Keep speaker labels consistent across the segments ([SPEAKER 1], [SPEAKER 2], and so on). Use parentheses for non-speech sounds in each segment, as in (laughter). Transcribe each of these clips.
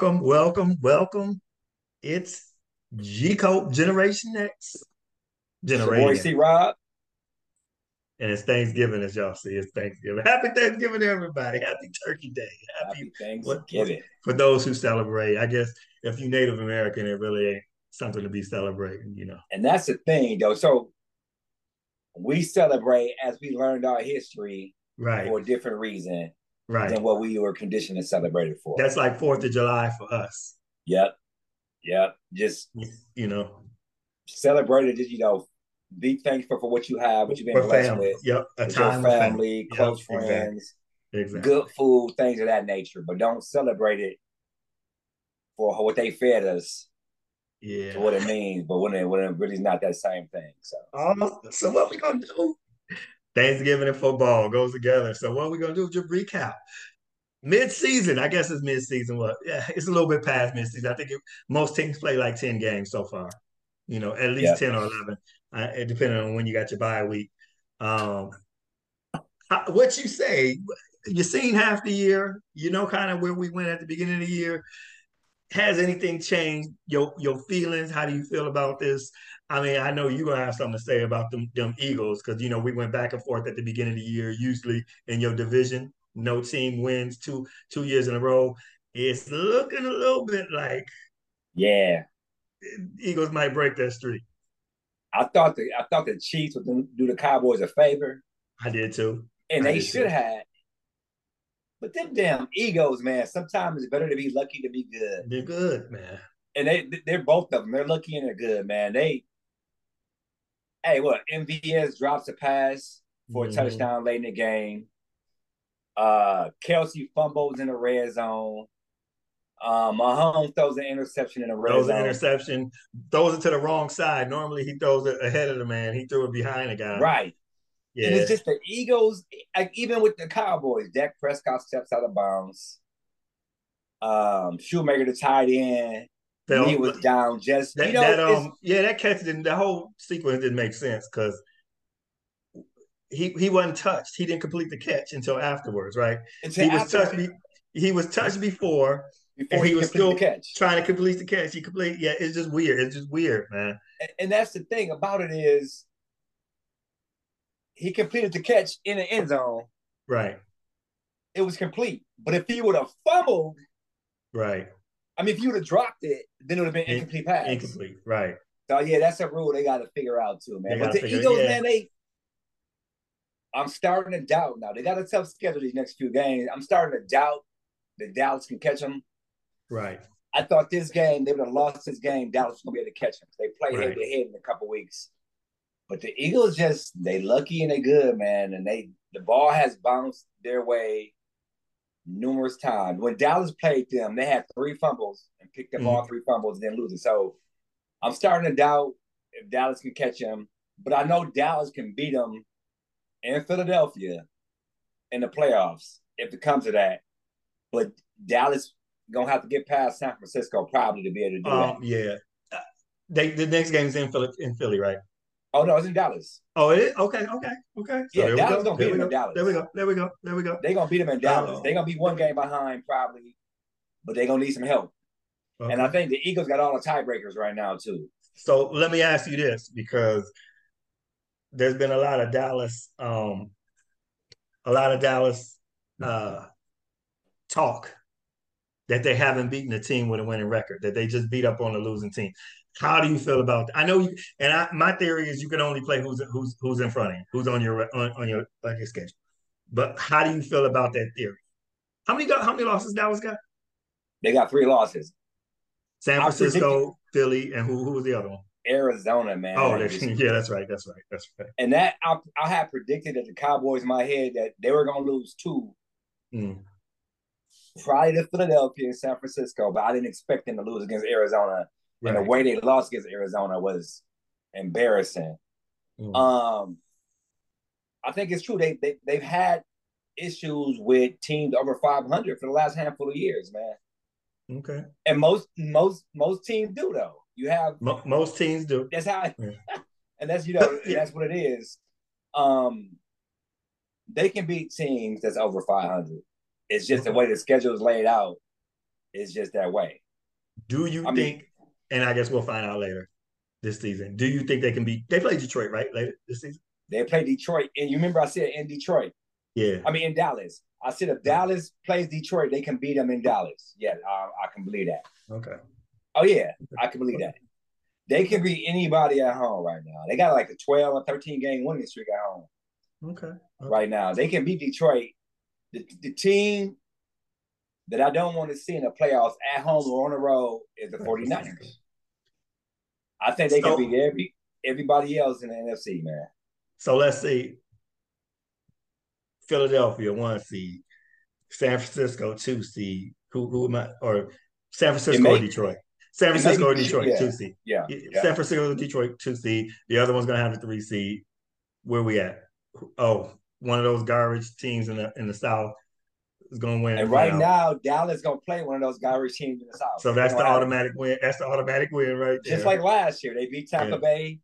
[SPEAKER 1] Welcome, welcome, welcome. It's G Cope Generation X.
[SPEAKER 2] Generation. Boy, C Rob.
[SPEAKER 1] And it's Thanksgiving, as y'all see. It's Thanksgiving. Happy Thanksgiving, everybody. Happy Turkey Day.
[SPEAKER 2] Happy, Happy Thanksgiving.
[SPEAKER 1] For those who celebrate, I guess if you're Native American, it really ain't something to be celebrating, you know.
[SPEAKER 2] And that's the thing, though. So we celebrate as we learned our history
[SPEAKER 1] right.
[SPEAKER 2] for a different reason
[SPEAKER 1] right.
[SPEAKER 2] than what we were conditioned to celebrate it for.
[SPEAKER 1] That's like Fourth of July for us.
[SPEAKER 2] Yep. Yep. Just
[SPEAKER 1] you know,
[SPEAKER 2] celebrate it. Just you know, be thankful for what you have, what you've been blessed with.
[SPEAKER 1] Yep.
[SPEAKER 2] A time your family, family. close yep. friends,
[SPEAKER 1] exactly. exactly.
[SPEAKER 2] good food, things of that nature. But don't celebrate it for what they fed us.
[SPEAKER 1] Yeah.
[SPEAKER 2] What it means, but when it when it really is not that same thing. So
[SPEAKER 1] um, so what we gonna do? Thanksgiving and football goes together. So what are we gonna do? Just recap. Mid-season, I guess it's mid-season. What? Yeah, it's a little bit past mid-season. I think it, most teams play like ten games so far. You know, at least ten or eleven, uh, depending on when you got your bye week. Um, what you say? You've seen half the year. You know, kind of where we went at the beginning of the year. Has anything changed your your feelings? How do you feel about this? I mean, I know you're gonna have something to say about them them Eagles because you know we went back and forth at the beginning of the year. Usually in your division, no team wins two two years in a row. It's looking a little bit like
[SPEAKER 2] yeah,
[SPEAKER 1] Eagles might break that streak.
[SPEAKER 2] I thought the I thought the Chiefs would do the Cowboys a favor.
[SPEAKER 1] I did too,
[SPEAKER 2] and
[SPEAKER 1] I
[SPEAKER 2] they should have. But them damn Eagles, man. Sometimes it's better to be lucky to be good.
[SPEAKER 1] They're good, man.
[SPEAKER 2] And they they're both of them. They're lucky and they're good, man. They hey, what MVS drops a pass for mm-hmm. a touchdown late in the game. Uh, Kelce fumbles in the red zone. Um, Mahomes throws an interception in the red
[SPEAKER 1] throws
[SPEAKER 2] zone.
[SPEAKER 1] Throws an interception, throws it to the wrong side. Normally he throws it ahead of the man. He threw it behind the guy.
[SPEAKER 2] Right. Yeah. And it's just the Eagles, like even with the Cowboys, Dak Prescott steps out of bounds. Um, Schoonmaker the tight end. He was down just
[SPEAKER 1] that,
[SPEAKER 2] you know,
[SPEAKER 1] that um yeah that catch didn't the whole sequence didn't make sense because he he wasn't touched. He didn't complete the catch until afterwards, right?
[SPEAKER 2] Until
[SPEAKER 1] he was touched. Be, he was touched before,
[SPEAKER 2] before
[SPEAKER 1] he,
[SPEAKER 2] he
[SPEAKER 1] was still
[SPEAKER 2] catch.
[SPEAKER 1] trying to complete the catch. He complete. Yeah, it's just weird. It's just weird, man.
[SPEAKER 2] And, and that's the thing about it is he completed the catch in the end zone.
[SPEAKER 1] Right.
[SPEAKER 2] It was complete. But if he would have fumbled,
[SPEAKER 1] right.
[SPEAKER 2] I mean, if you would have dropped it, then it would have been incomplete pass.
[SPEAKER 1] Incomplete, right.
[SPEAKER 2] So yeah, that's a rule they got to figure out too, man. But the figure, Eagles, yeah. man, they I'm starting to doubt now. They got a tough schedule these next few games. I'm starting to doubt that Dallas can catch them.
[SPEAKER 1] Right.
[SPEAKER 2] I thought this game they would have lost this game. Dallas was gonna be able to catch them. They play head to head in a couple weeks. But the Eagles just they lucky and they good, man. And they the ball has bounced their way numerous times. When Dallas played them, they had three fumbles and picked up mm-hmm. all three fumbles and then lose it. So I'm starting to doubt if Dallas can catch them. But I know Dallas can beat them in Philadelphia in the playoffs if it comes to that. But Dallas gonna have to get past San Francisco probably to be able to do um,
[SPEAKER 1] that. Yeah, uh, they the next game is in Philly, in Philly, right?
[SPEAKER 2] Oh no, it's in Dallas.
[SPEAKER 1] Oh, it is? Okay, okay, okay.
[SPEAKER 2] So yeah, Dallas gonna beat them in Dallas.
[SPEAKER 1] There we go. There we go. There we go.
[SPEAKER 2] They gonna beat them in Dallas. Oh. They gonna be one game behind probably, but they gonna need some help. Okay. And I think the Eagles got all the tiebreakers right now too.
[SPEAKER 1] So let me ask you this because there's been a lot of Dallas, um, a lot of Dallas uh, talk that they haven't beaten a team with a winning record, that they just beat up on a losing team. How do you feel about that? I know you, and I, my theory is you can only play who's who's who's in front of you, who's on your on, on your on your schedule. But how do you feel about that theory? How many got how many losses Dallas got?
[SPEAKER 2] They got three losses.
[SPEAKER 1] San Francisco, Philly, and who who was the other one?
[SPEAKER 2] Arizona, man.
[SPEAKER 1] Oh, yeah, that's right. That's right. That's right.
[SPEAKER 2] And that I, I had predicted that the Cowboys in my head that they were going to lose two.
[SPEAKER 1] Mm.
[SPEAKER 2] Probably to Philadelphia and San Francisco, but I didn't expect them to lose against Arizona. Right. And the way they lost against Arizona was embarrassing. Mm. Um, I think it's true. They, they they've had issues with teams over 500 for the last handful of years, man.
[SPEAKER 1] Okay.
[SPEAKER 2] And most most most teams do though. You have
[SPEAKER 1] most teams do.
[SPEAKER 2] That's how, yeah. (laughs) and that's you know (laughs) yeah. that's what it is. Um, they can beat teams that's over 500. It's just the way the schedule is laid out. It's just that way.
[SPEAKER 1] Do you I think? Mean, and I guess we'll find out later this season. Do you think they can be? They play Detroit right later this season.
[SPEAKER 2] They play Detroit, and you remember I said in Detroit.
[SPEAKER 1] Yeah. I
[SPEAKER 2] mean in Dallas. I said if Dallas plays Detroit, they can beat them in Dallas. Yeah, I, I can believe that.
[SPEAKER 1] Okay.
[SPEAKER 2] Oh yeah, I can believe that. They can beat anybody at home right now. They got like a 12 or 13 game winning streak at home.
[SPEAKER 1] Okay. okay.
[SPEAKER 2] Right now. They can beat Detroit. The, the team that I don't want to see in the playoffs at home or on the road is the 49ers. I think they so, can beat every everybody else in the NFC, man.
[SPEAKER 1] So let's see. Philadelphia one seed, San Francisco two seed. Who who am I? Or San Francisco or Detroit? San Francisco or Detroit
[SPEAKER 2] yeah,
[SPEAKER 1] two seed.
[SPEAKER 2] Yeah,
[SPEAKER 1] yeah. San Francisco or Detroit two seed. The other one's gonna have a three seed. Where we at? Oh, one of those garbage teams in the in the South is going to win.
[SPEAKER 2] And right now, Dallas is going to play one of those garbage teams in the South.
[SPEAKER 1] So that's the automatic win. That's the automatic win right there.
[SPEAKER 2] Just like last year, they beat Tampa
[SPEAKER 1] yeah.
[SPEAKER 2] Bay.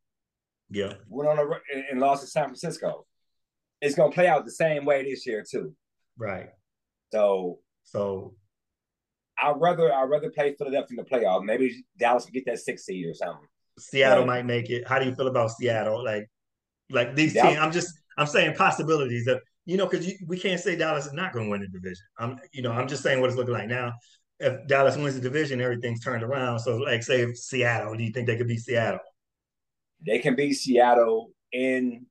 [SPEAKER 1] Yeah.
[SPEAKER 2] Went on a and lost to San Francisco. It's going to play out the same way this year too.
[SPEAKER 1] Right.
[SPEAKER 2] So.
[SPEAKER 1] So.
[SPEAKER 2] I'd rather I'd rather play Philadelphia in the playoffs. Maybe Dallas can get that six seed or something.
[SPEAKER 1] Seattle but, might make it. How do you feel about Seattle? Like, like these teams. I'm just I'm saying possibilities that you know because we can't say Dallas is not going to win the division. I'm you know I'm just saying what it's looking like now. If Dallas wins the division, everything's turned around. So like say Seattle, do you think they could beat Seattle?
[SPEAKER 2] They can beat Seattle in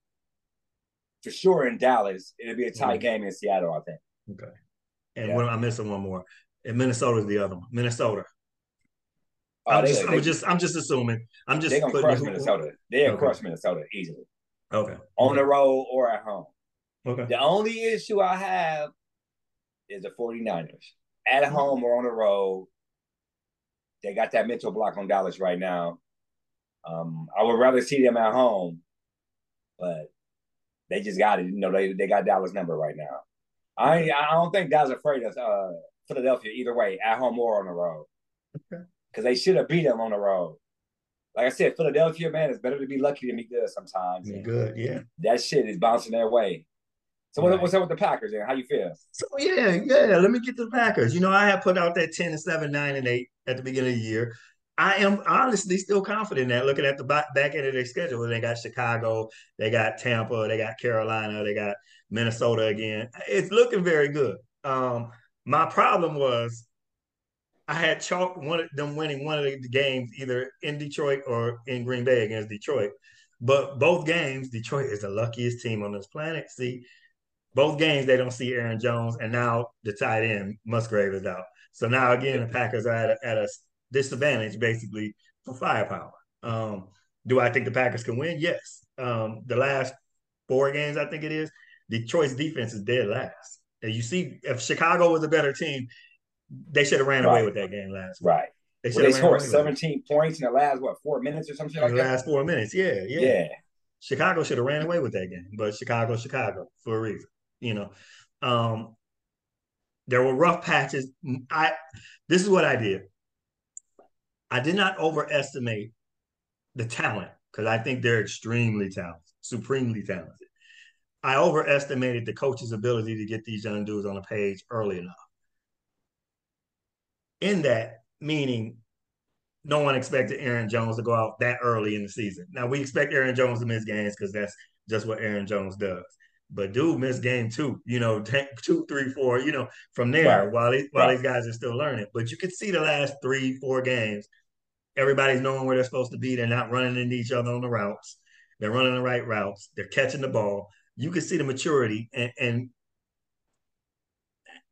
[SPEAKER 2] for sure in Dallas. It'll be a tight mm-hmm. game in Seattle, I think.
[SPEAKER 1] Okay. And yeah. I'm missing one more. And Minnesota's the other one. Minnesota. Oh, I'm, they, just, they, I'm just I'm just assuming. I'm just
[SPEAKER 2] they're gonna crush Minnesota. They'll okay. crush Minnesota easily.
[SPEAKER 1] Okay.
[SPEAKER 2] On the road or at home.
[SPEAKER 1] Okay.
[SPEAKER 2] The only issue I have is the 49ers. At home or on the road, they got that mental block on Dallas right now. Um, I would rather see them at home, but they just got it. You know, they, they got Dallas number right now. I I don't think Dallas afraid of uh, Philadelphia either way, at home or on the road. Okay. Because they should have beat them on the road like I said, Philadelphia, man, it's better to be lucky than be good sometimes.
[SPEAKER 1] Be good, yeah.
[SPEAKER 2] That shit is bouncing their way. So right. what's up with the Packers and how you feel?
[SPEAKER 1] So yeah, yeah. Let me get to the Packers. You know, I had put out that 10 and 7, 9 and 8 at the beginning of the year. I am honestly still confident that looking at the back, back end of their schedule, they got Chicago, they got Tampa, they got Carolina, they got Minnesota again. It's looking very good. Um, my problem was I had chalked one of them winning one of the games either in Detroit or in Green Bay against Detroit. But both games, Detroit is the luckiest team on this planet. See, both games they don't see Aaron Jones, and now the tight end Musgrave is out. So now again, the Packers are at a, at a disadvantage basically for firepower. Um, do I think the Packers can win? Yes. Um, the last four games, I think it is, Detroit's defense is dead last. And you see, if Chicago was a better team, they should have ran right. away with that game last
[SPEAKER 2] week. Right. They, well, scored 17 points in the last, what, four minutes or something like
[SPEAKER 1] that? last four minutes, yeah, yeah.
[SPEAKER 2] Yeah.
[SPEAKER 1] Chicago should have ran away with that game, but Chicago, Chicago for a reason, you know. Um, there were rough patches. I this is what I did. I did not overestimate the talent because I think they're extremely talented, supremely talented. I overestimated the coach's ability to get these young dudes on the page early enough in that, meaning no one expected Aaron Jones to go out that early in the season. Now we expect Aaron Jones to miss games because that's just what Aaron Jones does. But dude missed game two, you know, (laughs) two, three, four, you know, from there right. while they, while right. these guys are still learning. But you can see the last three, four games, everybody's knowing where they're supposed to be. They're not running into each other on the routes. They're running the right routes. They're catching the ball. You can see the maturity. And, and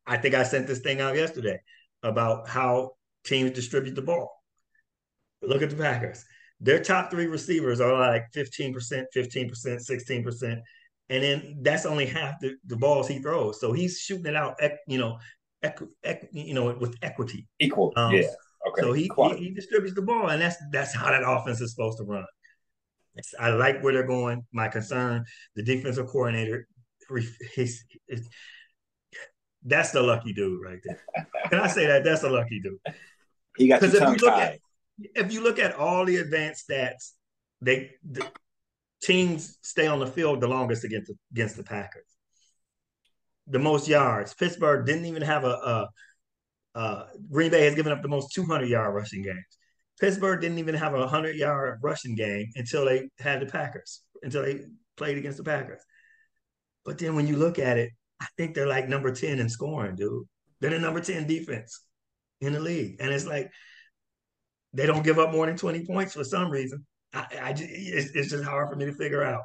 [SPEAKER 1] I think I sent this thing out yesterday about how teams distribute the ball. Look at the Packers. Their top three receivers are like 15%, 15%, 16%. And then that's only half the, the balls he throws. So he's shooting it out, you know, equ, equ, you know, with equity.
[SPEAKER 2] Equal. Um, yeah. Okay.
[SPEAKER 1] So he, he, he distributes the ball, and that's that's how that offense is supposed to run. I like where they're going. My concern, the defensive coordinator, that's the lucky dude right there. (laughs) Can I say that? That's a lucky dude.
[SPEAKER 2] He got because if you
[SPEAKER 1] look at if you look at all the advanced stats, they the teams stay on the field the longest against the, against the Packers. The most yards. Pittsburgh didn't even have a, a Uh, Green Bay has given up the most 200 yard rushing games. Pittsburgh didn't even have a 100 yard rushing game until they had the Packers, until they played against the Packers. But then when you look at it, I think they're like number 10 in scoring, dude. They're the number 10 defense in the league. And it's like they don't give up more than 20 points for some reason. I, I just, it's, it's just hard for me to figure out.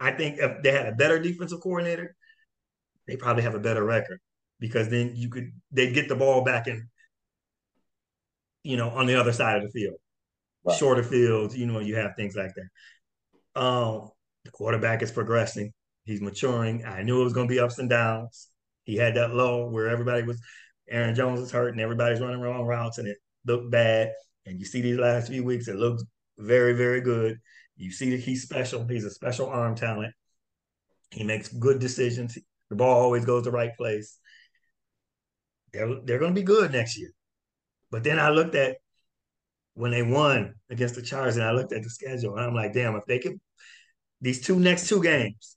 [SPEAKER 1] I think if they had a better defensive coordinator, they probably have a better record because then you could they'd get the ball back in, you know, on the other side of the field, right. shorter fields. You know, you have things like that. Um, the quarterback is progressing. He's maturing. I knew it was going to be ups and downs. He had that low where everybody was, Aaron Jones is hurt and everybody's running wrong routes and it looked bad. And you see these last few weeks, it looks very, very good. You see that he's special. He's a special arm talent. He makes good decisions. The ball always goes the right place. They're, they're going to be good next year. But then I looked at when they won against the Chargers and I looked at the schedule and I'm like, damn, if they could, these two next two games,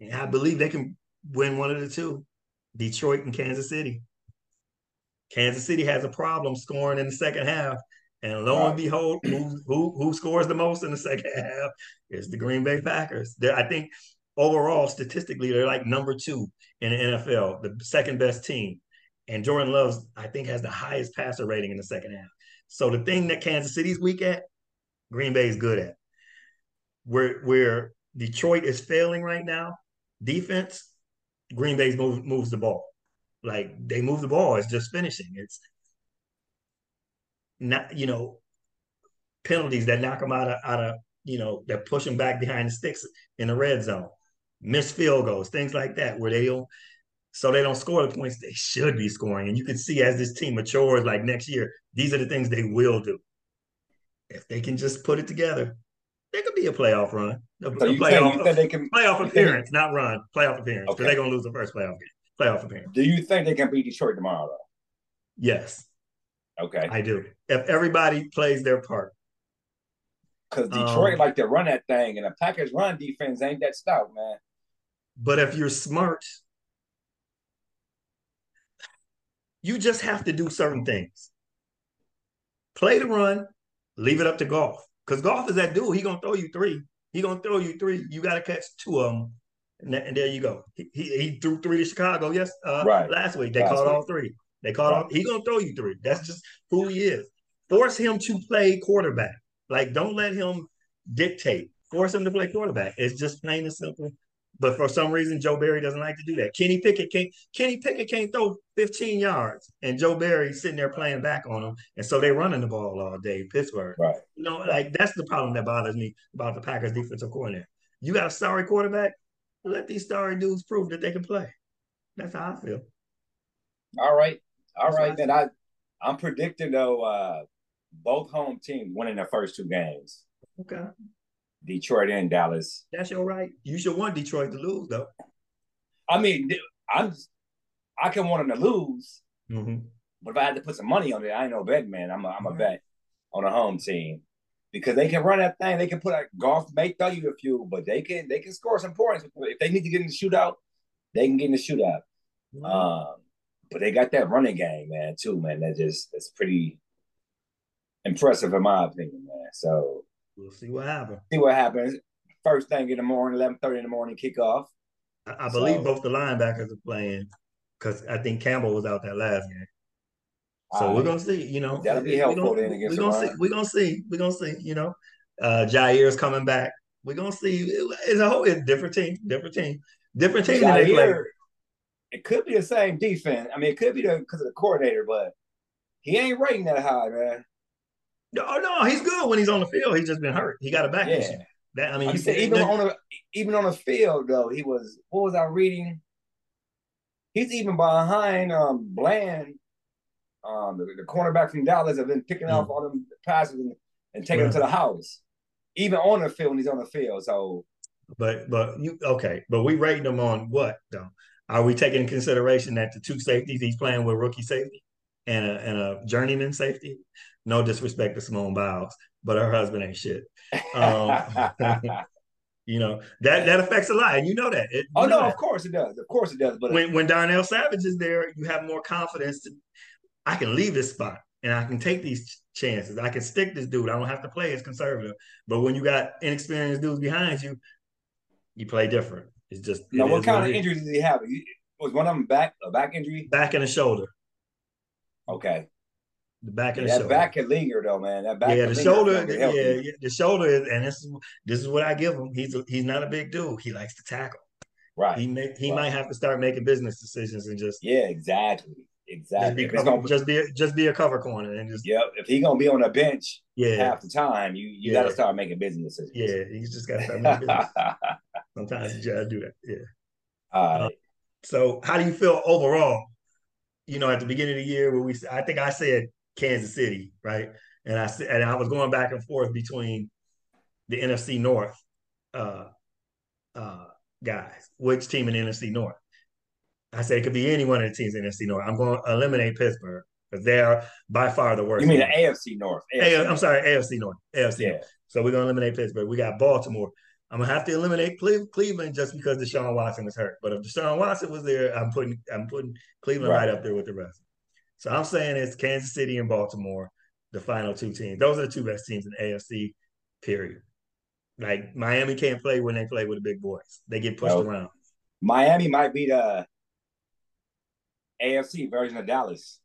[SPEAKER 1] and I believe they can win one of the two Detroit and Kansas City. Kansas City has a problem scoring in the second half. And lo and behold, who, who, who scores the most in the second (laughs) half is the Green Bay Packers. They're, I think overall, statistically, they're like number two in the NFL, the second best team. And Jordan Love's, I think, has the highest passer rating in the second half. So the thing that Kansas City's weak at, Green Bay is good at. Where where Detroit is failing right now, defense, Green Bay move, moves the ball. Like they move the ball. It's just finishing. It's not, you know, penalties that knock them out of out of, you know, that push them back behind the sticks in the red zone. Missed field goals, things like that, where they don't so they don't score the points they should be scoring. And you can see as this team matures, like next year, these are the things they will do. If they can just put it together, there could be a playoff run. A, so playoff, think, they can, playoff appearance, not run, playoff appearance. Because okay. they're gonna lose the first playoff game. Playoff appearance.
[SPEAKER 2] Do you think they can beat Detroit tomorrow though?
[SPEAKER 1] Yes.
[SPEAKER 2] Okay.
[SPEAKER 1] I do. If everybody plays their part.
[SPEAKER 2] Because Detroit um, like to run that thing, and the Packers run defense ain't that stout, man.
[SPEAKER 1] But if you're smart, you just have to do certain things. Play the run, leave it up to Goff. Because Goff is that dude. He gonna throw you three. He gonna throw you three. You got to catch two of them, and, that, and, there you go. He, he, he threw three to Chicago. Yes, uh, right. Last week they last caught week. all three. They caught right. all. He gonna throw you three. That's just who he is. Force him to play quarterback. Like don't let him dictate. Force him to play quarterback. It's just plain and simple. But for some reason, Joe Barry doesn't like to do that. Kenny Pickett can't. Kenny Pickett can't throw 15 yards, and Joe Barry's sitting there playing back on him, and so they're running the ball all day. Pittsburgh,
[SPEAKER 2] right?
[SPEAKER 1] You know, like that's the problem that bothers me about the Packers defensive coordinator. You got a sorry quarterback. Let these sorry dudes prove that they can play. That's how I feel.
[SPEAKER 2] All right, all right. Then I, I'm predicting though, uh, both home teams winning their first two games.
[SPEAKER 1] Okay.
[SPEAKER 2] Detroit and Dallas.
[SPEAKER 1] That's your right. You should want Detroit to lose, though.
[SPEAKER 2] I mean, I'm I can want them to lose,
[SPEAKER 1] mm-hmm.
[SPEAKER 2] but if I had to put some money on it, I ain't no bet man. I'm a, I'm a bet on a home team because they can run that thing. They can put a Goff may throw you a few, but they can they can score some points if they need to get in the shootout. They can get in the shootout. Mm-hmm. Um, but they got that running game, man, too, man. That just that's pretty impressive in my opinion, man. So
[SPEAKER 1] We'll see what happens.
[SPEAKER 2] See what happens. First thing in the morning, eleven thirty in the morning kickoff.
[SPEAKER 1] I, I believe so, both the linebackers are playing because I think Campbell was out that last game. So we're gonna see. You know,
[SPEAKER 2] that'll be helpful
[SPEAKER 1] we're
[SPEAKER 2] gonna,
[SPEAKER 1] we're gonna see. We're gonna see. We're gonna see. You know, uh Jaire's coming back. We're gonna see. It's a whole it's different team, different team, different team. Jair,
[SPEAKER 2] it could be the same defense. I mean, it could be the because of the coordinator, but he ain't rating that high, man.
[SPEAKER 1] No, no, he's good when he's on the field. He's just been hurt. He got a back yeah. issue. That I mean,
[SPEAKER 2] he, even on the even on the field though, he was. What was I reading? He's even behind um Bland, um the, the cornerback from Dallas, have been picking mm-hmm. off all them passes and, and taking them to the house, even on the field when he's on the field. So,
[SPEAKER 1] but but you okay? But we rating him on what though? Are we taking consideration that the two safeties he's playing with rookie safety and a and a journeyman safety? No disrespect to Simone Biles, but her husband ain't shit. Um, (laughs) (laughs) you know that that affects a lot, and you know that. It,
[SPEAKER 2] oh
[SPEAKER 1] no,
[SPEAKER 2] that. of course it does. Of course it does. But
[SPEAKER 1] when when Darnell Savage is there, you have more confidence to I can leave this spot and I can take these chances. I can stick this dude. I don't have to play as conservative. But when you got inexperienced dudes behind you, you play different. It's just
[SPEAKER 2] now.
[SPEAKER 1] It
[SPEAKER 2] what kind of injuries did he have? Was one of them back a back injury?
[SPEAKER 1] Back and the shoulder.
[SPEAKER 2] Okay.
[SPEAKER 1] The back
[SPEAKER 2] and
[SPEAKER 1] yeah,
[SPEAKER 2] the
[SPEAKER 1] shoulder.
[SPEAKER 2] back can linger though, man. That back
[SPEAKER 1] yeah, the shoulder. Yeah, yeah, the shoulder is, and this is this is what I give him. He's a, he's not a big dude. He likes to tackle.
[SPEAKER 2] Right.
[SPEAKER 1] He may, he
[SPEAKER 2] right.
[SPEAKER 1] might have to start making business decisions and just
[SPEAKER 2] yeah, exactly, exactly.
[SPEAKER 1] Just be, cover, gonna, just be a, just be a cover corner and just
[SPEAKER 2] yep. If he gonna be on a bench,
[SPEAKER 1] yeah,
[SPEAKER 2] half the time, you you
[SPEAKER 1] yeah.
[SPEAKER 2] got to start making business decisions.
[SPEAKER 1] Yeah, he's just got to start making business. (laughs) Sometimes you gotta do that. Yeah. Uh, so, how do you feel overall? You know, at the beginning of the year, where we, I think I said Kansas City, right? And I said, and I was going back and forth between the NFC North uh, uh, guys. Which team in the NFC North? I said it could be any one of the teams in the NFC North. I'm going to eliminate Pittsburgh because they are by far the worst.
[SPEAKER 2] You mean the AFC North?
[SPEAKER 1] AFC A-. I'm sorry, AFC North. AFC
[SPEAKER 2] yeah.
[SPEAKER 1] North. So we're going to eliminate Pittsburgh. We got Baltimore. I'm gonna have to eliminate Cleveland just because Deshaun Watson was hurt. But if Deshaun Watson was there, I'm putting I'm putting Cleveland right, right up there with the rest. So I'm saying it's Kansas City and Baltimore, the final two teams. Those are the two best teams in the AFC. Period. Like Miami can't play when they play with the big boys. They get pushed well, around.
[SPEAKER 2] Miami might be the AFC version of Dallas.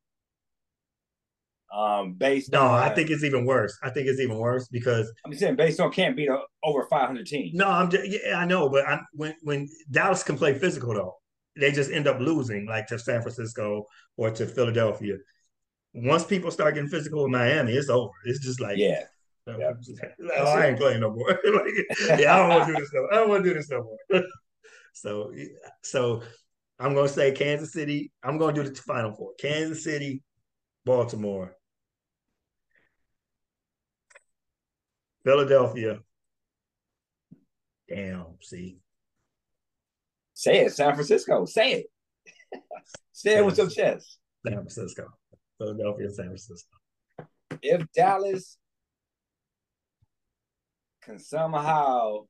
[SPEAKER 2] Um, based
[SPEAKER 1] no,
[SPEAKER 2] on,
[SPEAKER 1] I think it's even worse. I think it's even worse because
[SPEAKER 2] I'm saying based on can't beat a, over 500 teams.
[SPEAKER 1] No, I'm just, yeah, I know, but I'm, when when Dallas can play physical though, they just end up losing like to San Francisco or to Philadelphia. Once people start getting physical with Miami, it's over. It's just like
[SPEAKER 2] yeah. (laughs)
[SPEAKER 1] Oh, I ain't playing no more. (laughs) like, yeah, I don't want to do this no. I don't want to do this no more. (laughs) so, so I'm gonna say Kansas City. I'm gonna do the final four: Kansas City, Baltimore, Philadelphia. Damn, see.
[SPEAKER 2] Say it, San Francisco. Say it. (laughs) Say it with your chest.
[SPEAKER 1] San Francisco. Philadelphia, San Francisco.
[SPEAKER 2] If Dallas can somehow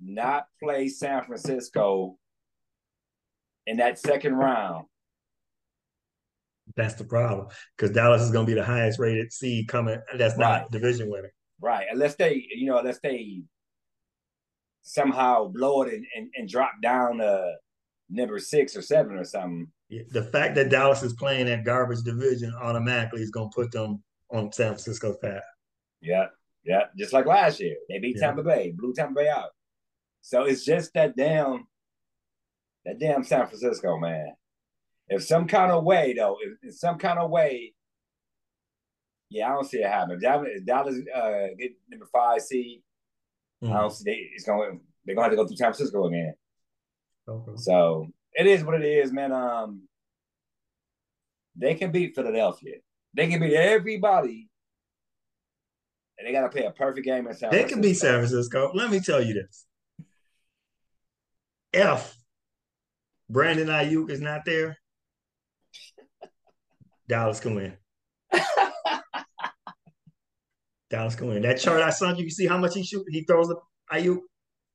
[SPEAKER 2] not play San Francisco in that second round.
[SPEAKER 1] That's the problem because Dallas is going to be the highest rated seed coming. That's not
[SPEAKER 2] right.
[SPEAKER 1] division winner.
[SPEAKER 2] Right. Unless they, you know, unless they somehow blow it and, and, and drop down uh number six or seven or something.
[SPEAKER 1] The fact that Dallas is playing that garbage division automatically is going to put them on San Francisco's path.
[SPEAKER 2] Yeah. Yeah, just like last year, they beat yeah. Tampa Bay, blew Tampa Bay out. So it's just that damn, that damn San Francisco man. If some kind of way though, if, if some kind of way, yeah, I don't see it happening. If Dallas uh, get number five seed, mm-hmm. I don't see they, it's going. They're gonna have to go through San Francisco again. Okay. So it is what it is, man. Um, they can beat Philadelphia. They can beat everybody and they got to play a perfect game in San
[SPEAKER 1] Francisco. They can beat San Francisco. Let me tell you this. If Brandon Aiyuk is not there, Dallas can win. (laughs) Dallas can win. That chart I sent you, you see how much he shoot, he throws the Aiyuk.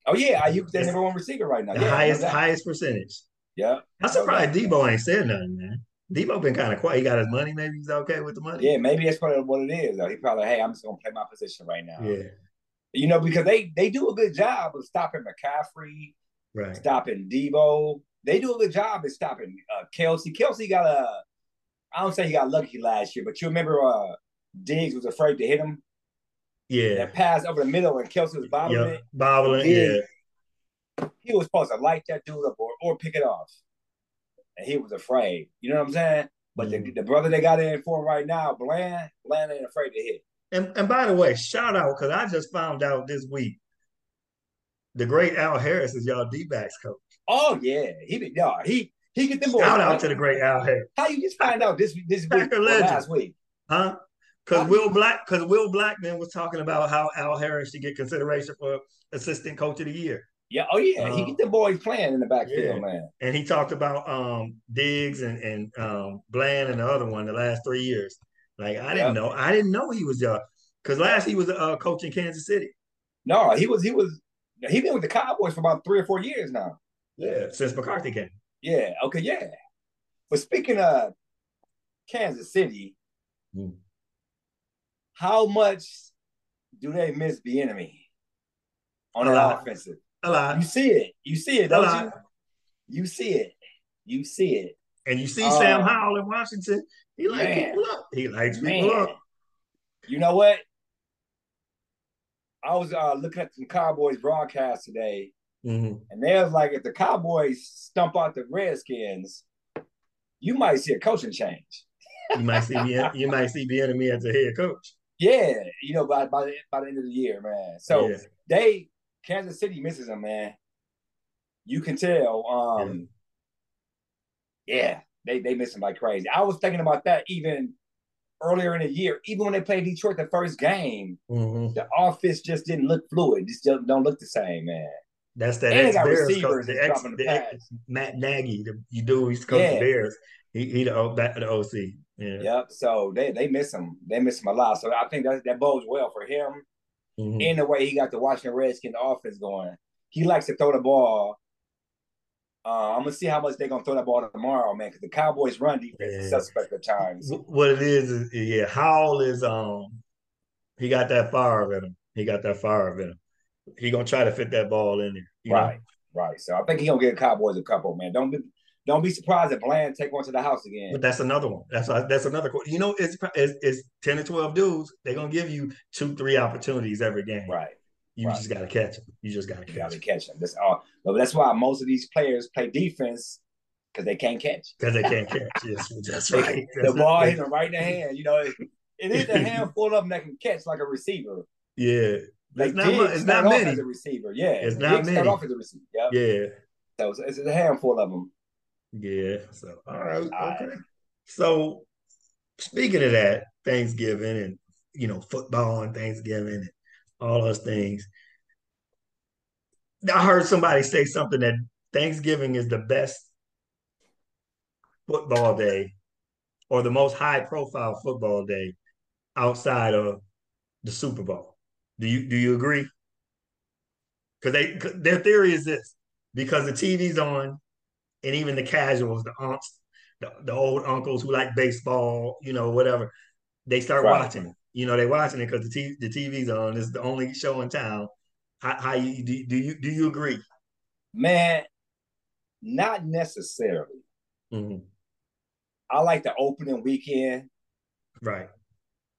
[SPEAKER 2] Oh yeah, Aiyuk's the number one receiver right now.
[SPEAKER 1] The
[SPEAKER 2] yeah,
[SPEAKER 1] highest highest percentage.
[SPEAKER 2] Yeah.
[SPEAKER 1] I'm surprised okay. Deebo ain't said nothing, man. Deebo been kind of quiet. He got his money. Maybe he's okay with the money.
[SPEAKER 2] Yeah, maybe that's probably what it is. Though. He probably, hey, I'm just gonna play my position right now.
[SPEAKER 1] Yeah.
[SPEAKER 2] You know, because they they do a good job of stopping McCaffrey,
[SPEAKER 1] right?
[SPEAKER 2] Stopping Deebo. They do a good job of stopping uh, Kelsey. Kelce got a. I don't say he got lucky last year, but you remember uh Diggs was afraid to hit him.
[SPEAKER 1] Yeah.
[SPEAKER 2] That pass over the middle and Kelce was bobbling
[SPEAKER 1] yep.
[SPEAKER 2] it.
[SPEAKER 1] Bobbling, yeah.
[SPEAKER 2] He was supposed to light that dude up or, or pick it off and he was afraid. You know what I'm saying? But mm-hmm. the, the brother they got in for him right now, Bland, Bland ain't afraid to hit.
[SPEAKER 1] And and by the way, shout out because I just found out this week the great Al Harris is y'all D backs coach.
[SPEAKER 2] Oh yeah, he be y'all he he get them boys.
[SPEAKER 1] Shout out to the great Al Harris.
[SPEAKER 2] How you just find out this this (laughs) week or last week?
[SPEAKER 1] Huh? Because Will Black, because Will Blackmon was talking about how Al Harris should get consideration for assistant coach of the year.
[SPEAKER 2] Yeah, oh yeah, he get the boys playing in the backfield,
[SPEAKER 1] yeah.
[SPEAKER 2] man.
[SPEAKER 1] And he talked about um Diggs and and um Bland and the other one the last three years. Like I didn't know, I didn't know he was uh because last he was a uh coaching Kansas City.
[SPEAKER 2] No, he was he was he been with the Cowboys for about three or four years now.
[SPEAKER 1] Yeah, since McCarthy came.
[SPEAKER 2] Yeah. Okay. Yeah. But speaking of Kansas City, mm. how much do they miss Bieniemy on a the offensive?
[SPEAKER 1] A lot.
[SPEAKER 2] You see it. You see it, don't you? You see it. You see it.
[SPEAKER 1] And you see um, Sam Howell in Washington. He likes people up. He likes people up.
[SPEAKER 2] You know what? I was uh, looking at some Cowboys broadcast today, mm-hmm. and they was like, if the Cowboys stump out the Redskins, you might see a coaching change.
[SPEAKER 1] you might see me. (laughs) You might see Bieniemy as a head coach.
[SPEAKER 2] Yeah, you know, by by the, by the end of the year, man. So yeah. they Kansas City misses him, man. You can tell. Um, yeah. yeah, they they miss him like crazy. I was thinking about that even earlier in the year, even when they played Detroit the first game, mm-hmm. the offense just didn't look fluid. Just don't look the same, man.
[SPEAKER 1] That's that ex Bears the ex, the, the ex, Matt Nagy, the you do he's coach yeah. the Bears. He he the back the OC. Yeah.
[SPEAKER 2] Yep. So they they miss him. They miss him a lot. So I think that that bodes well for him. Mm-hmm. In the way he got the Washington Redskins offense going. He likes to throw the ball. Uh, I'm gonna see how much they're gonna throw that ball tomorrow, man. Because the Cowboys run defense yeah. is suspect at times.
[SPEAKER 1] What it is is yeah, Howell is um he got that fire in him. He got that fire in him. He gonna try to fit that ball in there.
[SPEAKER 2] right, know? right. So I think he gonna get Cowboys a couple, man. Don't be don't be surprised if Bland take one to the house again.
[SPEAKER 1] But that's another one. That's uh, that's another. You know, it's, it's it's ten to twelve dudes. They're gonna give you two, three opportunities every game.
[SPEAKER 2] Right.
[SPEAKER 1] You right. just gotta catch them. You just gotta
[SPEAKER 2] catch. You gotta them. catch them. That's all. But that's why most of these players play defense because they can't catch.
[SPEAKER 1] Because they can't catch. yes, (laughs) that's right.
[SPEAKER 2] That's the ball hits them right in the hand. You know, it, it is a (laughs) handful of them that can catch like a receiver.
[SPEAKER 1] Yeah.
[SPEAKER 2] Like it's not, it's not many. As a receiver, yeah.
[SPEAKER 1] It's not Diggs many.
[SPEAKER 2] Off as a receiver. Yep.
[SPEAKER 1] Yeah.
[SPEAKER 2] So it's, it's a handful of them.
[SPEAKER 1] Yeah. So all right. Okay. So speaking of that, Thanksgiving and you know football and Thanksgiving and all those things. I heard somebody say something that Thanksgiving is the best football day or the most high profile football day outside of the Super Bowl. Do you do you agree? Because they their theory is this: because the TV's on, and even the casuals, the aunts, the, the old uncles who like baseball, you know, whatever, they start right. watching. You know, they watching it because the TV, the TV's on. It's the only show in town. How, how you do, do you do you agree?
[SPEAKER 2] Man, not necessarily. Mm-hmm. I like the opening weekend.
[SPEAKER 1] Right.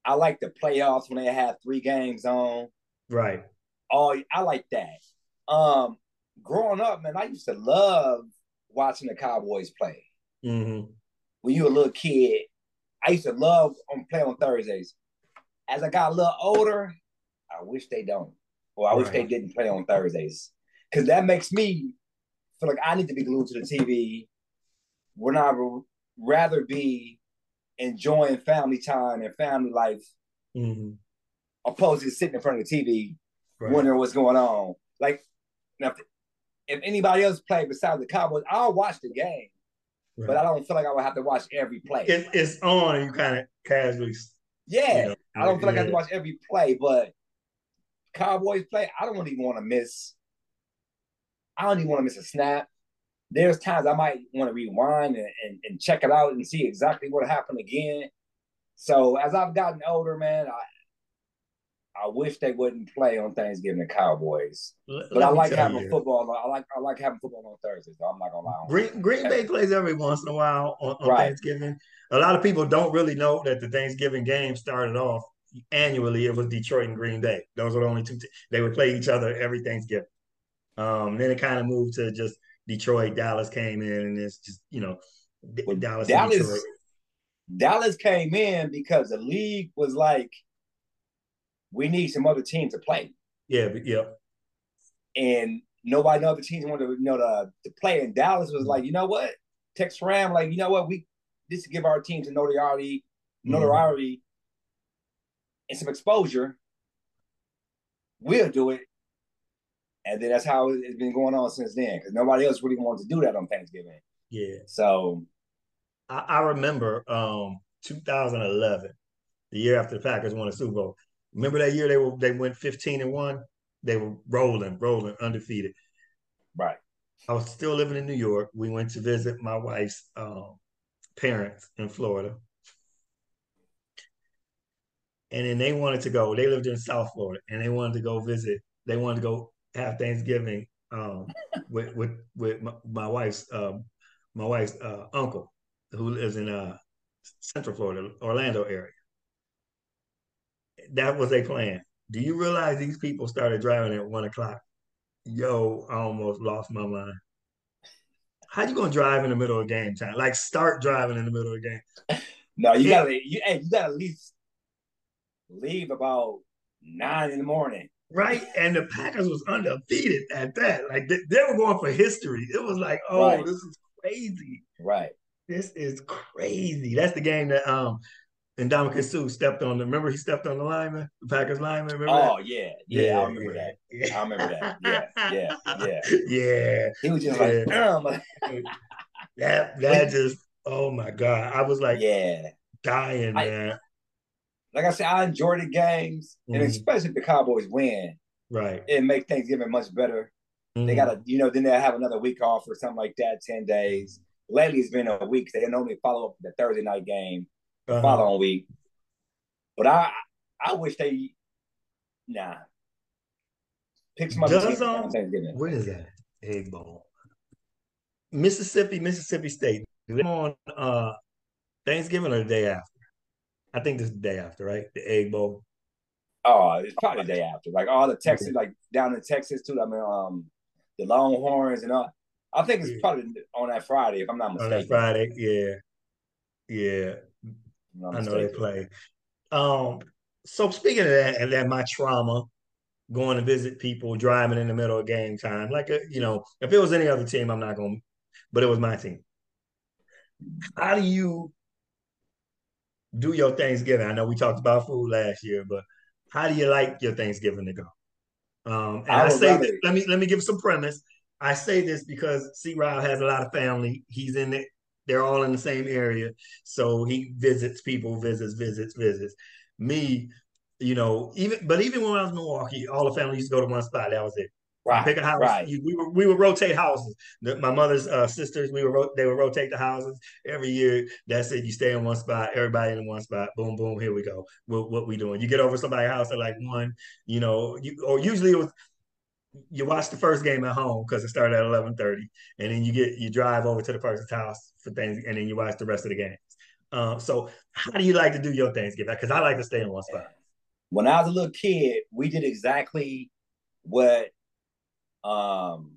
[SPEAKER 2] I like the playoffs when they have three games on.
[SPEAKER 1] Right.
[SPEAKER 2] Oh, I like that. Um, growing up, man, I used to love watching the Cowboys play. Mm-hmm. When you were a little kid, I used to love on play on Thursdays. As I got a little older, I wish they don't. Or I right. wish they didn't play on Thursdays. Cause that makes me feel like I need to be glued to the TV when I would rather be enjoying family time and family life mm-hmm. opposed to sitting in front of the TV right. wondering what's going on. Like now, if anybody else played besides the Cowboys, I'll watch the game, right. but I don't feel like I would have to watch every play.
[SPEAKER 1] It, it's on, you kind of casually.
[SPEAKER 2] Yeah, you know, I don't feel like yeah. I have to watch every play, but Cowboys play, I don't even want to miss. I don't even want to miss a snap. There's times I might want to rewind and, and, and check it out and see exactly what happened again. So as I've gotten older, man, I I wish they wouldn't play on Thanksgiving the Cowboys. Let, but let I like having you. football. I like I like having football on Thursdays. So I'm not gonna lie.
[SPEAKER 1] Green, Green Bay plays every once in a while on, on right. Thanksgiving. A lot of people don't really know that the Thanksgiving game started off annually. It was Detroit and Green Bay. Those were the only two. T- they would play each other every Thanksgiving. Um, then it kind of moved to just Detroit. Dallas came in, and it's just you know well, Dallas.
[SPEAKER 2] Dallas, Dallas came in because the league was like we need some other teams to play.
[SPEAKER 1] Yeah, yeah.
[SPEAKER 2] And nobody, no other teams wanted to, you know, to, to play. And Dallas was like, you know what? Tex Schramm, like, you know what? We this to give our team some notoriety, notoriety, mm-hmm. and some exposure. We'll do it. And then that's how it's been going on since then. Because nobody else really wanted to do that on Thanksgiving.
[SPEAKER 1] Yeah.
[SPEAKER 2] So
[SPEAKER 1] I, I remember um 2011, the year after the Packers won the Super Bowl. Remember that year they were they went 15 and 1? They were rolling, rolling, undefeated.
[SPEAKER 2] Right.
[SPEAKER 1] I was still living in New York. We went to visit my wife's um, parents in Florida. and then they wanted to go. They lived in South Florida, and they wanted to go visit. They wanted to go have Thanksgiving um, (laughs) with with with my, my wife's um, my wife's uh, uncle, who lives in uh, Central Florida, Orlando area. That was a plan. Do you realize these people started driving at one o'clock? Yo, I almost lost my mind. How you gonna drive in the middle of game time? Like start driving in the middle of the game. (laughs)
[SPEAKER 2] No, you gotta you, hey, you gotta at least leave about nine in the morning.
[SPEAKER 1] Right. And the Packers was undefeated at that. Like they, they were going for history. It was like, oh, right. this is crazy.
[SPEAKER 2] Right.
[SPEAKER 1] This is crazy. That's the game that um and Ndamukong Suh stepped on the remember he stepped on the lineman, the Packers lineman. Remember
[SPEAKER 2] oh that? yeah, yeah, yeah, I remember yeah. that. Yeah. I remember that. (laughs) Yeah, yeah, yeah.
[SPEAKER 1] Yeah.
[SPEAKER 2] He was just like, um. (laughs)
[SPEAKER 1] that that (laughs) just oh my God. I was like
[SPEAKER 2] yeah
[SPEAKER 1] dying,
[SPEAKER 2] I,
[SPEAKER 1] man.
[SPEAKER 2] Like I said, I enjoy the games, mm-hmm. and especially if the Cowboys win.
[SPEAKER 1] Right.
[SPEAKER 2] It make Thanksgiving much better. Mm-hmm. They gotta, you know, then they'll have another week off or something like that, 10 days. Lately it's been a week. They normally follow up the Thursday night game uh-huh. following week. But I I wish they nah. Pick some other
[SPEAKER 1] Does, um, What is that? Egg bowl. Mississippi, Mississippi State. Do they on uh Thanksgiving or the day after? I think this is the day after, right? The Egg Bowl.
[SPEAKER 2] Oh, it's probably the day after. Like all the Texas, like down in Texas too. I mean, um, the Longhorns and all. I think it's probably on that Friday, if I'm not mistaken. On that
[SPEAKER 1] Friday, yeah, yeah. I know they play. Um, so speaking of that, and that my trauma, going to visit people, driving in the middle of game time, like a, uh, you know, if it was any other team, I'm not going. to but it was my team. How do you do your Thanksgiving? I know we talked about food last year, but how do you like your Thanksgiving to go? Um, and I, I say this, let me let me give some premise. I say this because C. Rob has a lot of family. He's in it. They're all in the same area, so he visits people, visits, visits, visits. Me, you know, even but even when I was in Milwaukee, all the family used to go to one spot. That was it.
[SPEAKER 2] Right.
[SPEAKER 1] Pick a house.
[SPEAKER 2] Right.
[SPEAKER 1] we would we would rotate houses. The, my mother's uh, sisters, we would they would rotate the houses every year. That's it. You stay in one spot. Everybody in one spot. Boom, boom. Here we go. What, what we doing? You get over somebody's house at like one. You know, you or usually it was you watch the first game at home because it started at eleven thirty, and then you get you drive over to the person's house for things, and then you watch the rest of the games. Um, so how do you like to do your Thanksgiving? Because I like to stay in one spot.
[SPEAKER 2] When I was a little kid, we did exactly what um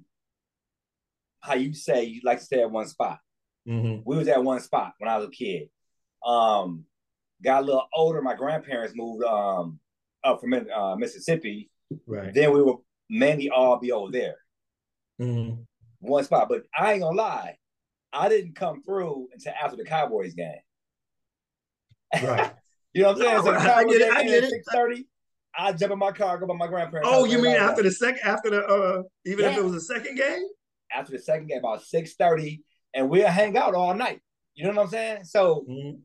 [SPEAKER 2] how you say you like to stay at one spot.
[SPEAKER 1] Mm-hmm.
[SPEAKER 2] We was at one spot when I was a kid. Um, got a little older. My grandparents moved um up from uh, Mississippi.
[SPEAKER 1] Right.
[SPEAKER 2] Then we were mainly all be over there.
[SPEAKER 1] Mm-hmm.
[SPEAKER 2] One spot, but I ain't gonna lie, I didn't come through until after the Cowboys game.
[SPEAKER 1] Right. (laughs)
[SPEAKER 2] you know what I'm saying? So (laughs) game at six thirty. I jump in my car, go by my grandparents.
[SPEAKER 1] Oh, you mean after the second, after the uh, even yeah. if it was a second game?
[SPEAKER 2] After the second game, about six thirty, and we'll hang out all night. You know what I'm saying? So
[SPEAKER 1] mm-hmm.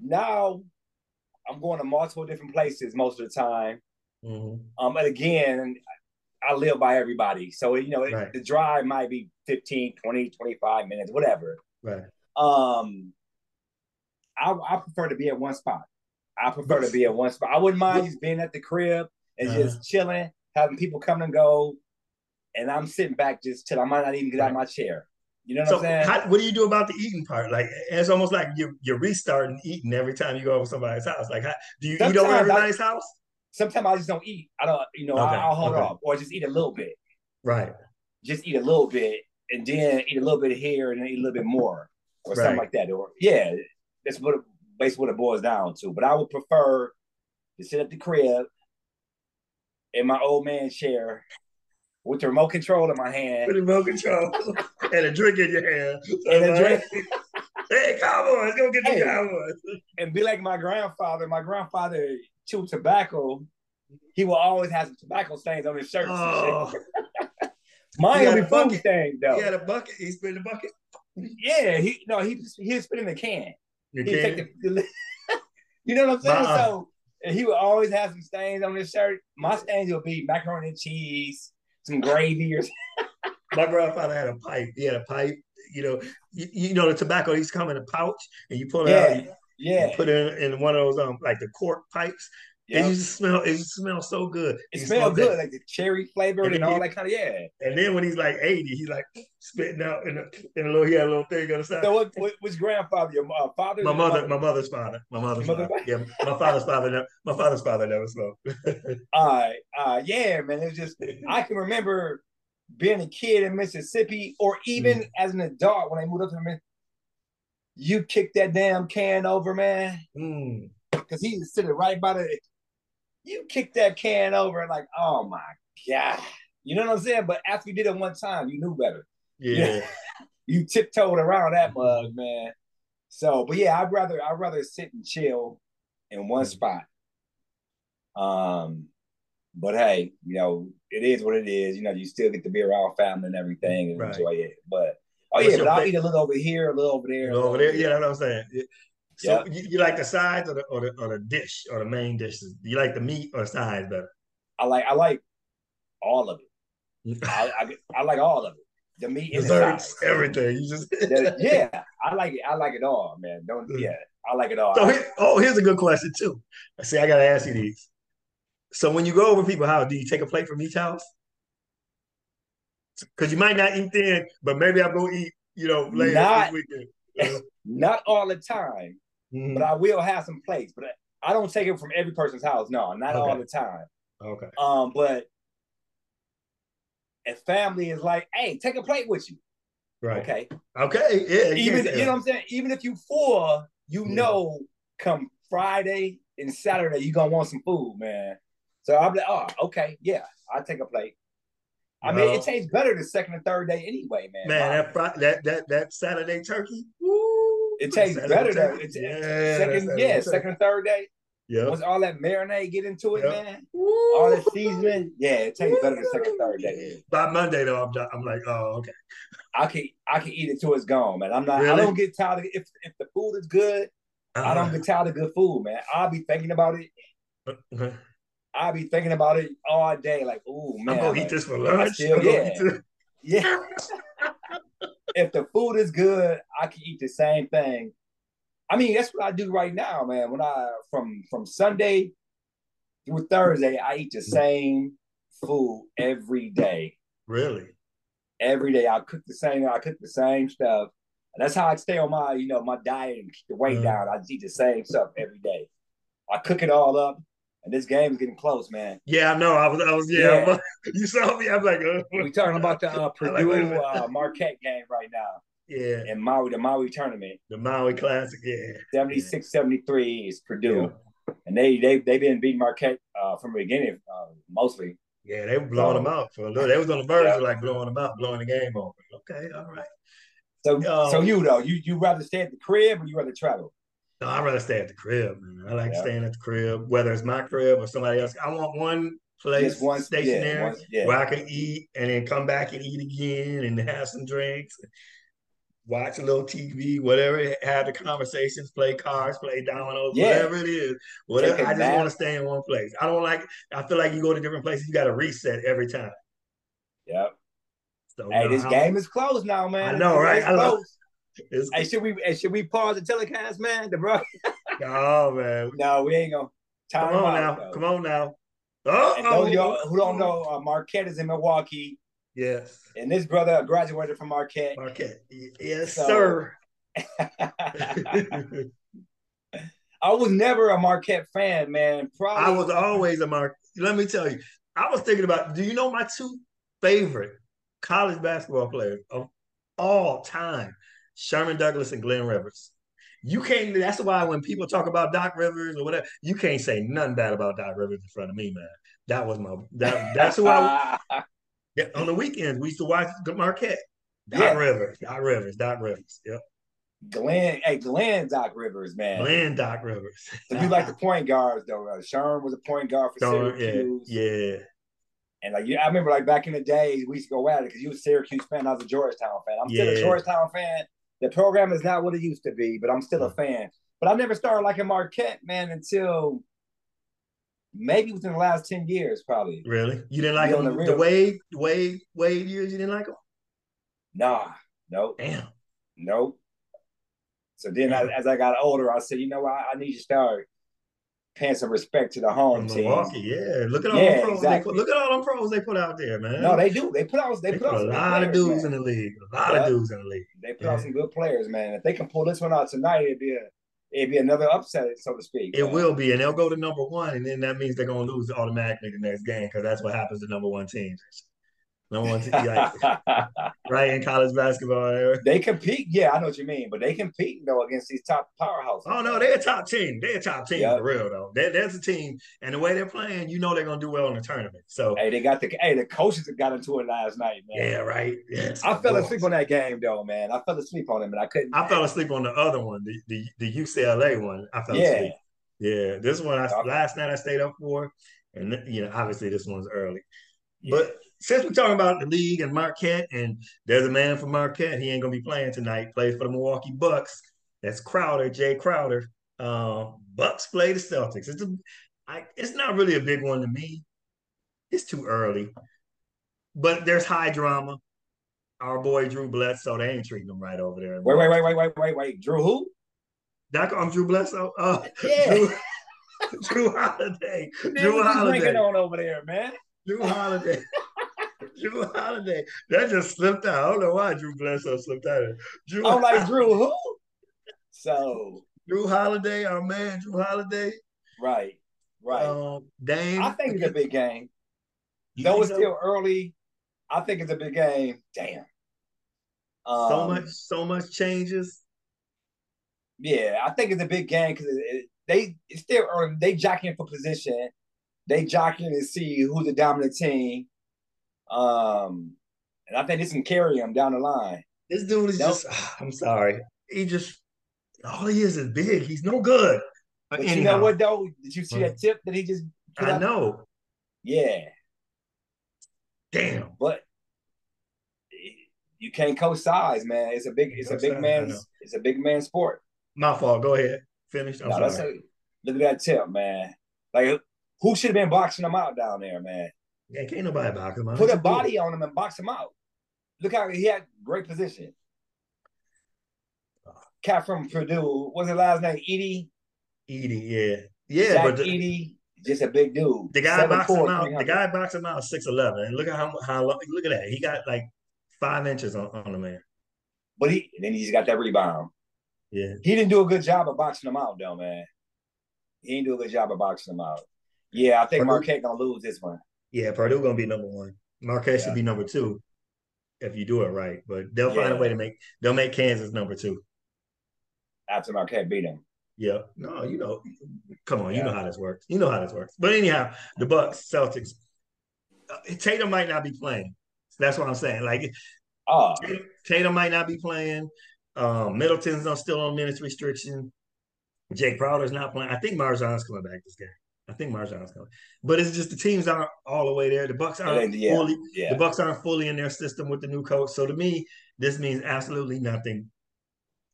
[SPEAKER 2] now I'm going to multiple different places most of the time.
[SPEAKER 1] Mm-hmm.
[SPEAKER 2] Um, and again, I live by everybody. So, you know, right. the drive might be 15, 20, 25 minutes, whatever.
[SPEAKER 1] Right.
[SPEAKER 2] Um, I, I prefer to be at one spot. I prefer to be at one spot. I wouldn't mind just being at the crib and uh-huh. just chilling, having people come and go, and I'm sitting back just till I might not even get right. out of my chair. You know what so I'm saying?
[SPEAKER 1] How, what do you do about the eating part? Like it's almost like you're you're restarting eating every time you go over somebody's house. Like how, do you Sometimes eat over everybody's I, house?
[SPEAKER 2] Sometimes I just don't eat. I don't, you know, okay. I, will hold okay. off or just eat a little bit.
[SPEAKER 1] Right.
[SPEAKER 2] Just eat a little bit and then eat a little bit here and then eat a little bit more or right. something like that. Or yeah, that's what basically what it boils down to. But I would prefer to sit at the crib in my old man chair with the remote control in my hand.
[SPEAKER 1] With the remote control (laughs) and a drink in your hand.
[SPEAKER 2] and a drink. (laughs)
[SPEAKER 1] hey, Cowboys, go get hey, the Cowboys.
[SPEAKER 2] And be like my grandfather. My grandfather chewed tobacco. He will always have some tobacco stains on his shirt. Oh. (laughs) Mine will be food stains though.
[SPEAKER 1] He had a bucket. He spit in the bucket.
[SPEAKER 2] Yeah, he no, he he spit in the can. You can. The, (laughs) you know what I'm saying? Uh-uh. So he would always have some stains on his shirt. My stains would be macaroni and cheese, some gravy or. Something.
[SPEAKER 1] My grandfather had a pipe. He had a pipe. You know, you, you know the tobacco. He's come in a pouch, and you pull it yeah. out.
[SPEAKER 2] Yeah.
[SPEAKER 1] put it in, in one of those um like the cork pipes. Yep. It just smell. It used to smell so good.
[SPEAKER 2] It smelled good, that. like the cherry flavored and, and all he, that kind of yeah.
[SPEAKER 1] And then when he's like eighty, he's like spitting out in a, in a little. He had a little thing on the side.
[SPEAKER 2] So what? what which grandfather? Your uh, father?
[SPEAKER 1] My mother, My mother's father. My mother's mother. father. Yeah, my father's father. Never, my father's father never smoked. (laughs)
[SPEAKER 2] all right. Uh, yeah, man. It's just I can remember being a kid in Mississippi, or even mm. as an adult when I moved up to Mississippi. You kick that damn can over, man. Mm because he's sitting right by the you kick that can over and like, oh my god, you know what I'm saying? But after you did it one time, you knew better.
[SPEAKER 1] Yeah, (laughs)
[SPEAKER 2] you tiptoed around that mug, man. So, but yeah, I'd rather I'd rather sit and chill in one mm-hmm. spot. Um, but hey, you know, it is what it is. You know, you still get to be around family and everything and right. enjoy it. But oh What's yeah, but I'll eat a little over here, a little over there.
[SPEAKER 1] Little over there, yeah, that's what I'm saying. So yep. you, you, like the sides or the, or the or the dish or the main dishes? Do you like the meat or the sides better?
[SPEAKER 2] I like I like all of it. I, I, I like all of it. The meat and Desserts,
[SPEAKER 1] the sides. everything. You just
[SPEAKER 2] yeah, I like it. I like it all, man. Don't mm. yeah, I like it all.
[SPEAKER 1] So here, oh, here's a good question too. I see. I gotta ask you these. So when you go over people's house, do you take a plate from each house? Because you might not eat then, but maybe I'm gonna eat. You know, later not, this weekend. (laughs)
[SPEAKER 2] not all the time mm-hmm. but I will have some plates. But I don't take it from every person's house. No, not okay. all the time.
[SPEAKER 1] Okay.
[SPEAKER 2] Um, but if family is like, hey, take a plate with you.
[SPEAKER 1] Right.
[SPEAKER 2] Okay.
[SPEAKER 1] Okay. Yeah.
[SPEAKER 2] Even yeah. you know what I'm saying? Even if you full, you yeah. know come Friday and Saturday, you're gonna want some food, man. So I'll be like, oh, okay, yeah, I'll take a plate. I mean, it tastes better the second and third day anyway, man.
[SPEAKER 1] Man, that fr- that that that Saturday turkey, woo,
[SPEAKER 2] it tastes better though. It's yeah, second, yeah, second and third day.
[SPEAKER 1] Yeah.
[SPEAKER 2] Once all that marinade get into it, yep. man. Woo. All the seasoning, yeah, it tastes better the second, third day.
[SPEAKER 1] By Monday though, I'm done. I'm like, oh, okay.
[SPEAKER 2] I can I can eat it till it's gone, man. I'm not. Really? I don't get tired of it. if if the food is good. Uh-huh. I don't uh-huh. get tired of good food, man. I'll be thinking about it. Uh-huh. I'll be thinking about it all day. Like, oh man,
[SPEAKER 1] I'm gonna eat this for lunch.
[SPEAKER 2] Still, yeah, yeah. (laughs) if the food is good, I can eat the same thing. I mean, that's what I do right now, man. When I from from Sunday through Thursday, I eat the same food every day.
[SPEAKER 1] Really?
[SPEAKER 2] Every day, I cook the same. I cook the same stuff, and that's how I stay on my, you know, my diet and keep the weight mm. down. I eat the same stuff every day. I cook it all up, and this game is getting close, man.
[SPEAKER 1] Yeah, I know. I was, I was, yeah. yeah. (laughs) you saw me. I'm like, uh,
[SPEAKER 2] we talking about the uh, (laughs) Purdue uh, Marquette game right now.
[SPEAKER 1] Yeah.
[SPEAKER 2] In Maui, the Maui tournament.
[SPEAKER 1] The Maui Classic, yeah.
[SPEAKER 2] 76 73 is Purdue. Yeah. And they they they've been beating Marquette uh, from the beginning, uh, mostly.
[SPEAKER 1] Yeah, they were blowing so, them out for a little. They was on the verge yeah. of like blowing them out, blowing the game over. Okay, all right.
[SPEAKER 2] So, um, so you though, you you rather stay at the crib or you rather travel?
[SPEAKER 1] No, I'd rather stay at the crib, man. I like yeah. staying at the crib, whether it's my crib or somebody else. I want one place one stationary yeah, one, yeah. where I can eat and then come back and eat again and have some drinks, watch a little TV, whatever, have the conversations, play cards, play dominoes, yeah. whatever it is. Whatever. I just want to stay in one place. I don't like. I feel like you go to different places, you got to reset every time.
[SPEAKER 2] Yep. So, hey, this game is closed now, man.
[SPEAKER 1] I know, right? I love.
[SPEAKER 2] It's, hey, should we hey, should we pause the telecast, man? The bro. (laughs)
[SPEAKER 1] oh man.
[SPEAKER 2] No, we ain't gonna.
[SPEAKER 1] Time Come on now. Though. Come on now.
[SPEAKER 2] Oh, and those y'all who don't know, uh, Marquette is in Milwaukee.
[SPEAKER 1] Yes.
[SPEAKER 2] And this brother graduated from Marquette.
[SPEAKER 1] Marquette. Yes, so, sir. (laughs)
[SPEAKER 2] I was never a Marquette fan, man.
[SPEAKER 1] Probably. I was always a Marquette. Let me tell you, I was thinking about. Do you know my two favorite college basketball players of all time? Sherman Douglas and Glenn Rivers. You can't. That's why when people talk about Doc Rivers or whatever, you can't say nothing bad about Doc Rivers in front of me, man. That was my. That, that's who I. (laughs) yeah, on the weekends we used to watch Marquette. Doc yeah. Rivers, Doc Rivers, Doc Rivers. Yep.
[SPEAKER 2] Glenn, hey, Glenn Doc Rivers, man.
[SPEAKER 1] Glenn Doc Rivers.
[SPEAKER 2] to be like the (laughs) point guards though. Uh, Sherman was a point guard for Sherman,
[SPEAKER 1] Syracuse. Yeah, yeah.
[SPEAKER 2] And like yeah, I remember like back in the days we used to go at it because you was a Syracuse fan, I was a Georgetown fan. I'm still a Georgetown fan the program is not what it used to be, but I'm still a hmm. fan. But I never started liking Marquette, man, until maybe within the last 10 years, probably.
[SPEAKER 1] Really? You didn't like him the, the Wade, Wade, Wade years, you didn't like him?
[SPEAKER 2] Nah, nope.
[SPEAKER 1] Damn.
[SPEAKER 2] Nope. So then, as, as I got older, I said, you know what, I, I need to start paying some respect to the home team. Milwaukee,
[SPEAKER 1] yeah. Look at all yeah, the pros. Exactly. Put, look at all them pros they put out there, man.
[SPEAKER 2] No, they do. They put out. They, they put, out
[SPEAKER 1] a lot
[SPEAKER 2] of
[SPEAKER 1] dudes man. in the league. A lot of dudes in the league.
[SPEAKER 2] They put yeah. out some good players, man. If they can pull this one out tonight, it'd be a it'd be another upset, so to speak.
[SPEAKER 1] It man. will be, and they'll go to number one, and then that means they're gonna lose automatically the next game because that's what happens to number one teams. No one's (laughs) like, right in college basketball.
[SPEAKER 2] They compete. Yeah, I know what you mean, but they compete though against these top powerhouses.
[SPEAKER 1] Oh no, they're a top team. They're a top team yep. for real though. They're, there's a team, and the way they're playing, you know they're gonna do well in the tournament. So
[SPEAKER 2] hey, they got the hey the coaches that got into it last night, man.
[SPEAKER 1] Yeah, right. Yes,
[SPEAKER 2] I fell asleep on that game though, man. I fell asleep on it, and I couldn't.
[SPEAKER 1] I fell asleep on the other one, the the, the UCLA one. I fell yeah. asleep. Yeah, this one I okay. last night I stayed up for, and you know obviously this one's early, yeah. but since we're talking about the league and Marquette, and there's a man from Marquette, he ain't gonna be playing tonight. Plays for the Milwaukee Bucks. That's Crowder, Jae Crowder. Um, Bucks play the Celtics. It's a, I, it's not really a big one to me. It's too early, but there's high drama. Our boy Drew Bledsoe, they ain't treating him right over there.
[SPEAKER 2] Wait, wait, wait, wait, wait, wait, wait. Drew who?
[SPEAKER 1] Doc, I'm Drew Bledsoe. Uh, yeah. (laughs) Drew, (laughs) Jrue Holiday.
[SPEAKER 2] Jrue Holiday. on over there, man.
[SPEAKER 1] Jrue Holiday. (laughs) Jrue (laughs) Holiday. That just slipped out. I don't know why Drew Bledsoe slipped out.
[SPEAKER 2] Jrue I'm like (laughs) Drew who? So
[SPEAKER 1] Jrue Holiday, our man Jrue Holiday.
[SPEAKER 2] Right, right. Um,
[SPEAKER 1] Dame. I
[SPEAKER 2] think it's a big game. Though it's still early, I think it's a big game. Damn.
[SPEAKER 1] Um, so much, so much changes.
[SPEAKER 2] Yeah, I think it's a big game because it, it, they it's still early. They jockeying for position. They jockeying to see who's the dominant team. Um, and I think this can carry him down the line.
[SPEAKER 1] This dude is nope. just, I'm sorry. He just, all he is is big. He's no good.
[SPEAKER 2] But, but you know what, though? Did you see that tip that he just
[SPEAKER 1] I up? know.
[SPEAKER 2] Yeah.
[SPEAKER 1] Damn.
[SPEAKER 2] But you can't coach size, man. It's a big, it's a big man's, it's a big man sport.
[SPEAKER 1] My fault. Go ahead. Finish. I'm no,
[SPEAKER 2] sorry. A, look at that tip, man. Like, who should have been boxing him out down there, man?
[SPEAKER 1] Yeah, can't nobody box him out.
[SPEAKER 2] Put a body on him and box him out. Look how he had great position. Cat from Purdue, what's his last name? Edey.
[SPEAKER 1] Edey, yeah, yeah,
[SPEAKER 2] Zach but the, Edey, just a big dude.
[SPEAKER 1] The guy boxing him out. The guy boxing him out six eleven. And look at how how look at that. He got like five inches on, on the man.
[SPEAKER 2] But he then he's got that rebound.
[SPEAKER 1] Yeah,
[SPEAKER 2] he didn't do a good job of boxing him out, though, man. He didn't do a good job of boxing him out. Yeah, I think Marquette gonna lose this one.
[SPEAKER 1] Yeah, Purdue gonna be number one. Marquette yeah. should be number two if you do it right. But they'll yeah. find a way to make they'll make Kansas number two.
[SPEAKER 2] After Marquette beat them.
[SPEAKER 1] Yeah. No, you know, come on, yeah. you know how this works. You know how this works. But anyhow, the Bucks, Celtics, uh, Tatum might not be playing. That's what I'm saying. Like,
[SPEAKER 2] oh.
[SPEAKER 1] Tatum, might not be playing. Um, Middleton's still on minutes restriction. Jae Crowder's not playing. I think MarJon's coming back this game. I think MarJon's coming, but it's just the teams aren't all the way there. The Bucks aren't yeah, fully. Yeah. The Bucks aren't fully in their system with the new coach. So to me, this means absolutely nothing.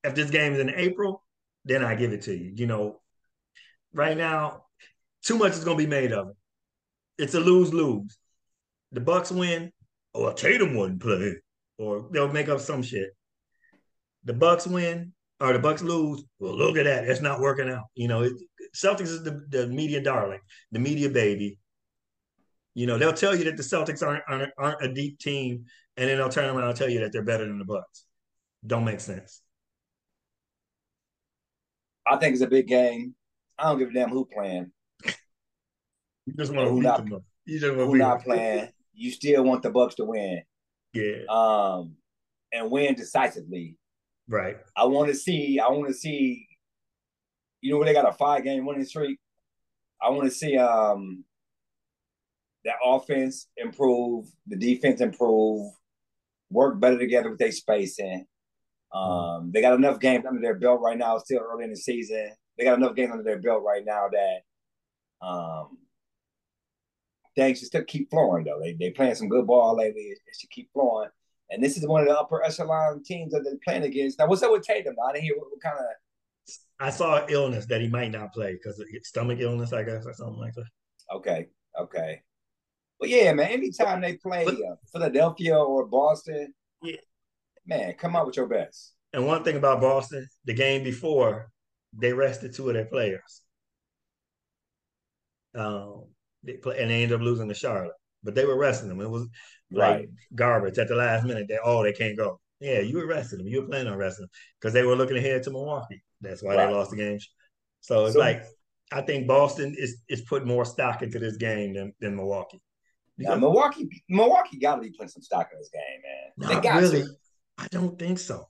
[SPEAKER 1] If this game is in April, then I give it to you. You know, right now, too much is going to be made of it. It's a lose lose. The Bucks win, or Tatum wouldn't play, or they'll make up some shit. The Bucks win, or the Bucks lose. Well, look at that. It's not working out. You know, it, Celtics is the, the media darling, the media baby. You know, they'll tell you that the Celtics aren't, aren't, aren't a deep team, and then they'll turn around and tell you that they're better than the Bucks. Don't make sense.
[SPEAKER 2] I think it's a big game. I don't give a damn who playing. (laughs)
[SPEAKER 1] You just want to who
[SPEAKER 2] not, You just want who not playing. You still want the Bucks to win.
[SPEAKER 1] Yeah.
[SPEAKER 2] Um, and win decisively.
[SPEAKER 1] Right.
[SPEAKER 2] I want to see. I want to see you know where they got a five game winning streak. I want to see um that offense improve, the defense improve, work better together with their spacing. Um, they got enough games under their belt right now. Still early in the season. They got enough games under their belt right now that um, things should still keep flowing. Though they they playing some good ball lately. It, it should keep flowing. And this is one of the upper echelon teams that they're playing against. Now, what's up with Tatum? I didn't hear what, what kind of
[SPEAKER 1] I saw illness that he might not play because stomach illness, I guess, or something like that.
[SPEAKER 2] Okay, okay. But yeah, man, anytime they play but, uh, Philadelphia or Boston,
[SPEAKER 1] yeah.
[SPEAKER 2] man, come out with your best.
[SPEAKER 1] And one thing about Boston, the game before, they rested two of their players. Um, they play, and they ended up losing to Charlotte. But they were resting them. It was like right. garbage at the last minute. They oh they can't go. Yeah, you arrested them. You were planning on arresting them because they were looking ahead to Milwaukee. That's why right. they lost the games. So it's so, like I think Boston is is putting more stock into this game than, than Milwaukee.
[SPEAKER 2] Now, Milwaukee, Milwaukee got to be putting some stock in this game, man.
[SPEAKER 1] Not they got really. To. I don't think so.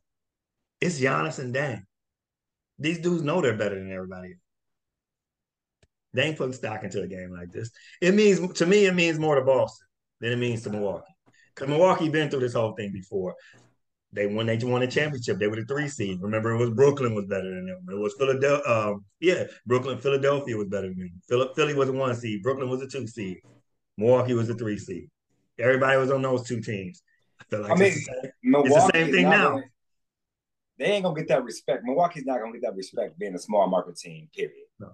[SPEAKER 1] It's Giannis and Dame. These dudes know they're better than everybody. They ain't putting stock into a game like this. It means to me, it means more to Boston than it means to Milwaukee. Because Milwaukee been through this whole thing before. They when they won a championship, they were the three seed. Remember, it was Brooklyn was better than them. It was Philadelphia. Um, yeah, Brooklyn, Philadelphia was better than them. Philly, Philly was a one seed. Brooklyn was a two seed. Milwaukee was a three seed. Everybody was on those two teams. I feel like I mean, it's, the same, it's the same thing now.
[SPEAKER 2] Gonna, they ain't gonna get that respect. Milwaukee's not gonna get that respect being a small market team. Period.
[SPEAKER 1] No,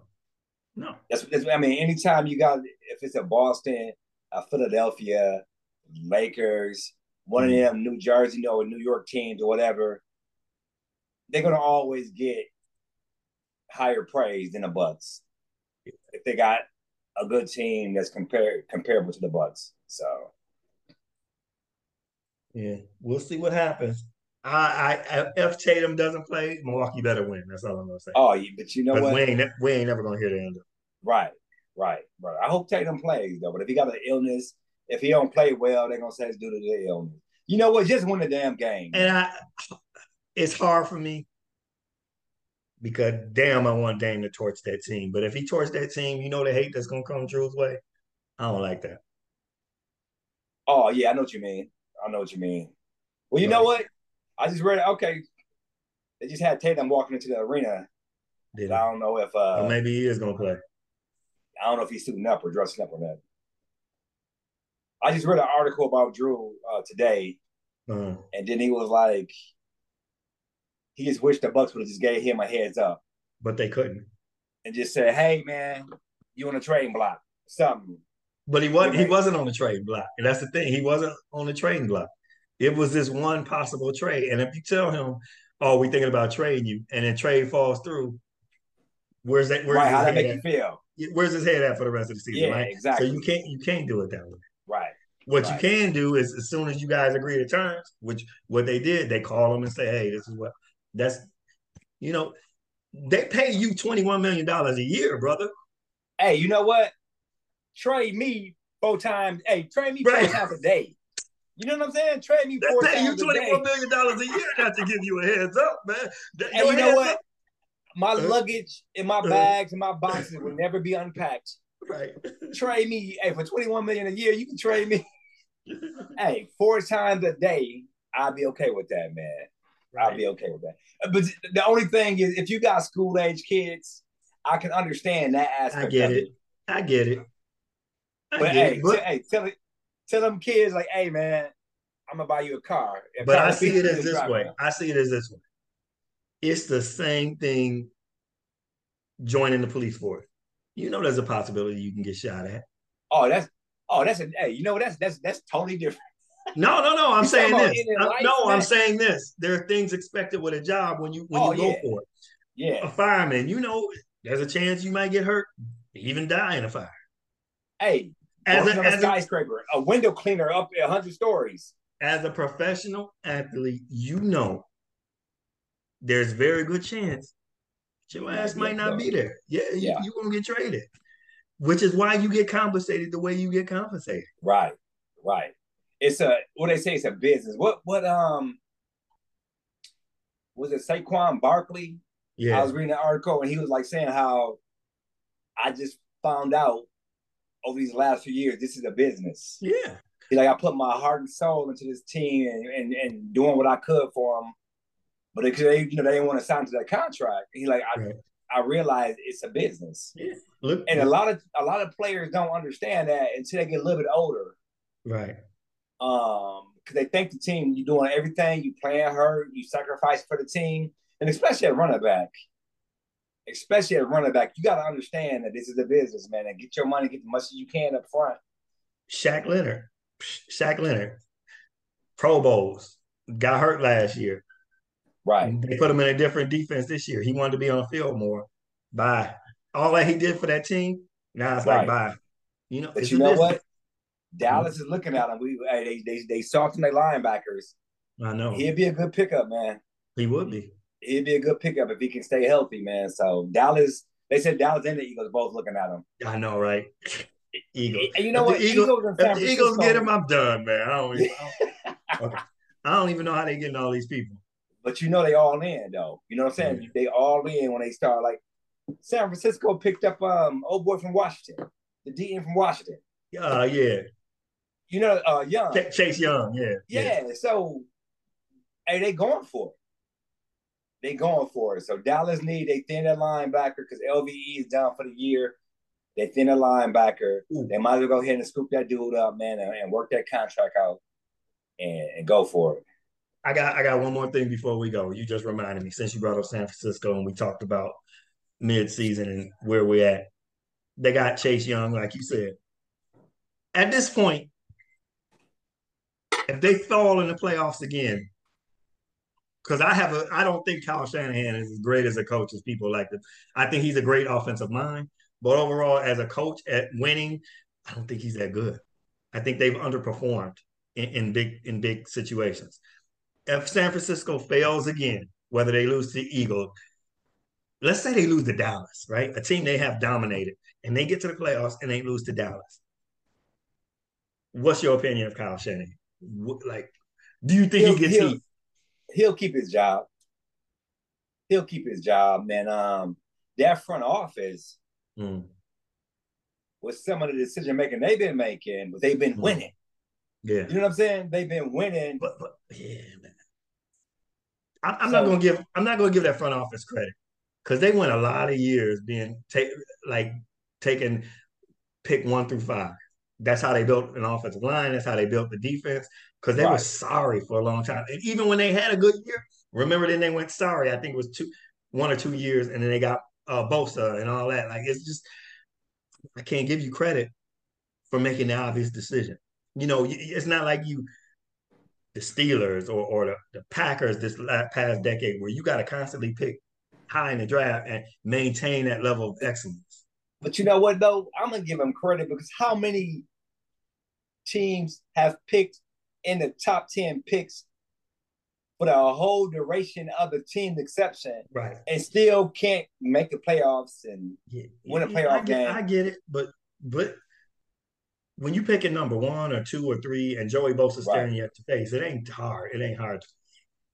[SPEAKER 1] no.
[SPEAKER 2] That's, that's I mean, anytime you got if it's a Boston, a Philadelphia, Lakers, one of them New Jersey, you know, New York teams or whatever, they're gonna always get higher praise than the Bucks if they got a good team that's compare comparable to the Bucks. So
[SPEAKER 1] yeah, we'll see what happens. I, I if Tatum doesn't play, Milwaukee better win. That's all I'm gonna say.
[SPEAKER 2] Oh, yeah, but you know what?
[SPEAKER 1] We ain't we ain't never gonna hear the end of it.
[SPEAKER 2] Right, right, right. I hope Tatum plays though. But if he got an illness, if he don't play well, they're gonna say it's due to the illness. You know what? Just win the damn game.
[SPEAKER 1] And I, it's hard for me because damn, I want Dame to torch that team. But if he torch that team, you know the hate that's gonna come Jrue's way. I don't like that.
[SPEAKER 2] Oh yeah, I know what you mean. I know what you mean. Well, you right. know what? I just read. Okay, they just had Tatum walking into the arena. Did I don't know if uh
[SPEAKER 1] or maybe he is gonna play.
[SPEAKER 2] I don't know if he's suiting up or dressing up or that. I just read an article about Jrue uh, today, uh-huh. and then he was like, he just wished the Bucks would have just gave him a heads up,
[SPEAKER 1] but they couldn't,
[SPEAKER 2] and just said, "Hey, man, you on a trading block? Something."
[SPEAKER 1] But he wasn't. He wasn't on the trade block, and that's the thing. He wasn't on the trading block. It was this one possible trade, and if you tell him, "Oh, we thinking about trading you," and then trade falls through, where's that? Where's
[SPEAKER 2] right, how that make you feel?
[SPEAKER 1] Where's his head at for the rest of the season?
[SPEAKER 2] Yeah,
[SPEAKER 1] right?
[SPEAKER 2] exactly.
[SPEAKER 1] So you can't you can't do it that way. What
[SPEAKER 2] right.
[SPEAKER 1] you can do is as soon as you guys agree to terms, which what they did, they call them and say, "Hey, this is what that's." You know, they pay you twenty one million dollars a year, brother.
[SPEAKER 2] Hey, you know what? Trade me four times. Hey, trade me right. four times a day. You know what I'm saying? Trade me four
[SPEAKER 1] That's
[SPEAKER 2] times
[SPEAKER 1] you twenty one million dollars a year not to give you a heads up, man.
[SPEAKER 2] And you know what? Up. My uh, luggage and my uh, bags and my boxes will never be unpacked.
[SPEAKER 1] Right.
[SPEAKER 2] Trade me. Hey, for 21 million a year, you can trade me. (laughs) hey, four times a day, I'll be okay with that, man. Right. I'll be okay with that. Uh, but the only thing is, if you got school age kids, I can understand that aspect.
[SPEAKER 1] I get it. it. I get it.
[SPEAKER 2] I but get hey, it. But, t- hey, tell it, tell them kids like, hey, man, I'm gonna buy you a car.
[SPEAKER 1] but I see it as this way. I see it as this way. It's the same thing joining the police force you know there's a possibility you can get shot at.
[SPEAKER 2] Oh, that's oh, that's a hey, you know that's that's that's totally different.
[SPEAKER 1] No, no, no. I'm (laughs) you saying this. Life, no. I'm saying this. There are things expected with a job when you when oh, you go
[SPEAKER 2] yeah.
[SPEAKER 1] for it.
[SPEAKER 2] Yeah.
[SPEAKER 1] A fireman, you know, there's a chance you might get hurt, even die in a fire.
[SPEAKER 2] Hey, as a, as a skyscraper, a, a window cleaner up hundred stories.
[SPEAKER 1] As a professional athlete, you know there's very good chance your ass might not be there. Yeah, you, yeah. you gonna get traded. Which is why you get compensated the way you get compensated.
[SPEAKER 2] Right, right. It's a what they say. It's a business. What what um was it Saquon Barkley?
[SPEAKER 1] Yeah,
[SPEAKER 2] I was reading an article and he was like saying how I just found out over these last few years this is a business.
[SPEAKER 1] Yeah,
[SPEAKER 2] He's like I put my heart and soul into this team and and, and doing what I could for them but they, you know, they didn't want to sign to that contract. He like, I, right. I realized it's a business.
[SPEAKER 1] Yeah. Look,
[SPEAKER 2] and a lot of a lot of players don't understand that until they get a little bit older.
[SPEAKER 1] Right.
[SPEAKER 2] Um, because they think the team, you're doing everything, you playing hurt, you sacrifice for the team, and especially at running back. Especially at running back, you got to understand that this is a business, man, and get your money, get as much as you can up front.
[SPEAKER 1] Shaq Leonard, Shaq Leonard, Pro Bowls, got hurt last year
[SPEAKER 2] Right.
[SPEAKER 1] They put him in a different defense this year. He wanted to be on the field more. Bye. All that he did for that team, now it's right. like bye. You know,
[SPEAKER 2] but you know what? Dallas mm-hmm. is looking at him. We they they they softened their linebackers.
[SPEAKER 1] I know.
[SPEAKER 2] He'd be a good pickup, man.
[SPEAKER 1] He would be.
[SPEAKER 2] He'd be a good pickup if he can stay healthy, man. So Dallas, they said Dallas and the Eagles both looking at him.
[SPEAKER 1] I know, right?
[SPEAKER 2] Eagles. And you know if what?
[SPEAKER 1] The Eagles, Eagles if the Eagles get him, I'm done, man. I don't, even, I don't, okay. (laughs) I don't even know how they getting all these people.
[SPEAKER 2] But you know they all in though. You know what I'm saying? Yeah. They all in when they start. Like San Francisco picked up um old boy from Washington, the DN from Washington.
[SPEAKER 1] Uh yeah.
[SPEAKER 2] You know, uh Young.
[SPEAKER 1] Chase Young, yeah.
[SPEAKER 2] Yeah. yeah. So hey, they going for it. They going for it. So Dallas need they thin that linebacker because LVE is down for the year. They thin a linebacker. Ooh. They might as well go ahead and scoop that dude up, man, and, and work that contract out and, and go for it.
[SPEAKER 1] I got I got one more thing before we go. You just reminded me since you brought up San Francisco and we talked about mid-season and where we're at. They got Chase Young, like you said. At this point, if they fall in the playoffs again, because I have a I don't think Kyle Shanahan is as great as a coach as people like to. I think he's a great offensive mind, but overall, as a coach at winning, I don't think he's that good. I think they've underperformed in, in big in big situations. If San Francisco fails again, whether they lose to the Eagles, let's say they lose to Dallas, right? A team they have dominated, and they get to the playoffs and they lose to Dallas. What's your opinion of Kyle Shanahan? Like, do you think he'll, he gets
[SPEAKER 2] he'll,
[SPEAKER 1] heat?
[SPEAKER 2] He'll keep his job. He'll keep his job, man. Um, that front office mm. with some of the decision making they've been making, but they've been mm. winning.
[SPEAKER 1] Yeah,
[SPEAKER 2] you know what I'm saying? They've been winning.
[SPEAKER 1] But, but yeah, man. I, am so, not gonna give. I'm not gonna give that front office credit because they went a lot of years being take like taking pick one through five. That's how they built an offensive line. That's how they built the defense because they right. were sorry for a long time. And even when they had a good year, remember then they went sorry. I think it was two, one or two years, and then they got uh, Bosa and all that. Like it's just, I can't give you credit for making the obvious decision. You know, it's not like you, the Steelers or or the, the Packers this past decade where you got to constantly pick high in the draft and maintain that level of excellence.
[SPEAKER 2] But you know what though, I'm gonna give them credit because how many teams have picked in the top 10 picks for the whole duration of the team's exception,
[SPEAKER 1] right?
[SPEAKER 2] And still can't make the playoffs and yeah, win a playoff
[SPEAKER 1] I get,
[SPEAKER 2] game.
[SPEAKER 1] I get it, but but when you pick a number one or two or three, and Joey Bosa staring right. you at the face, it ain't hard. It ain't hard.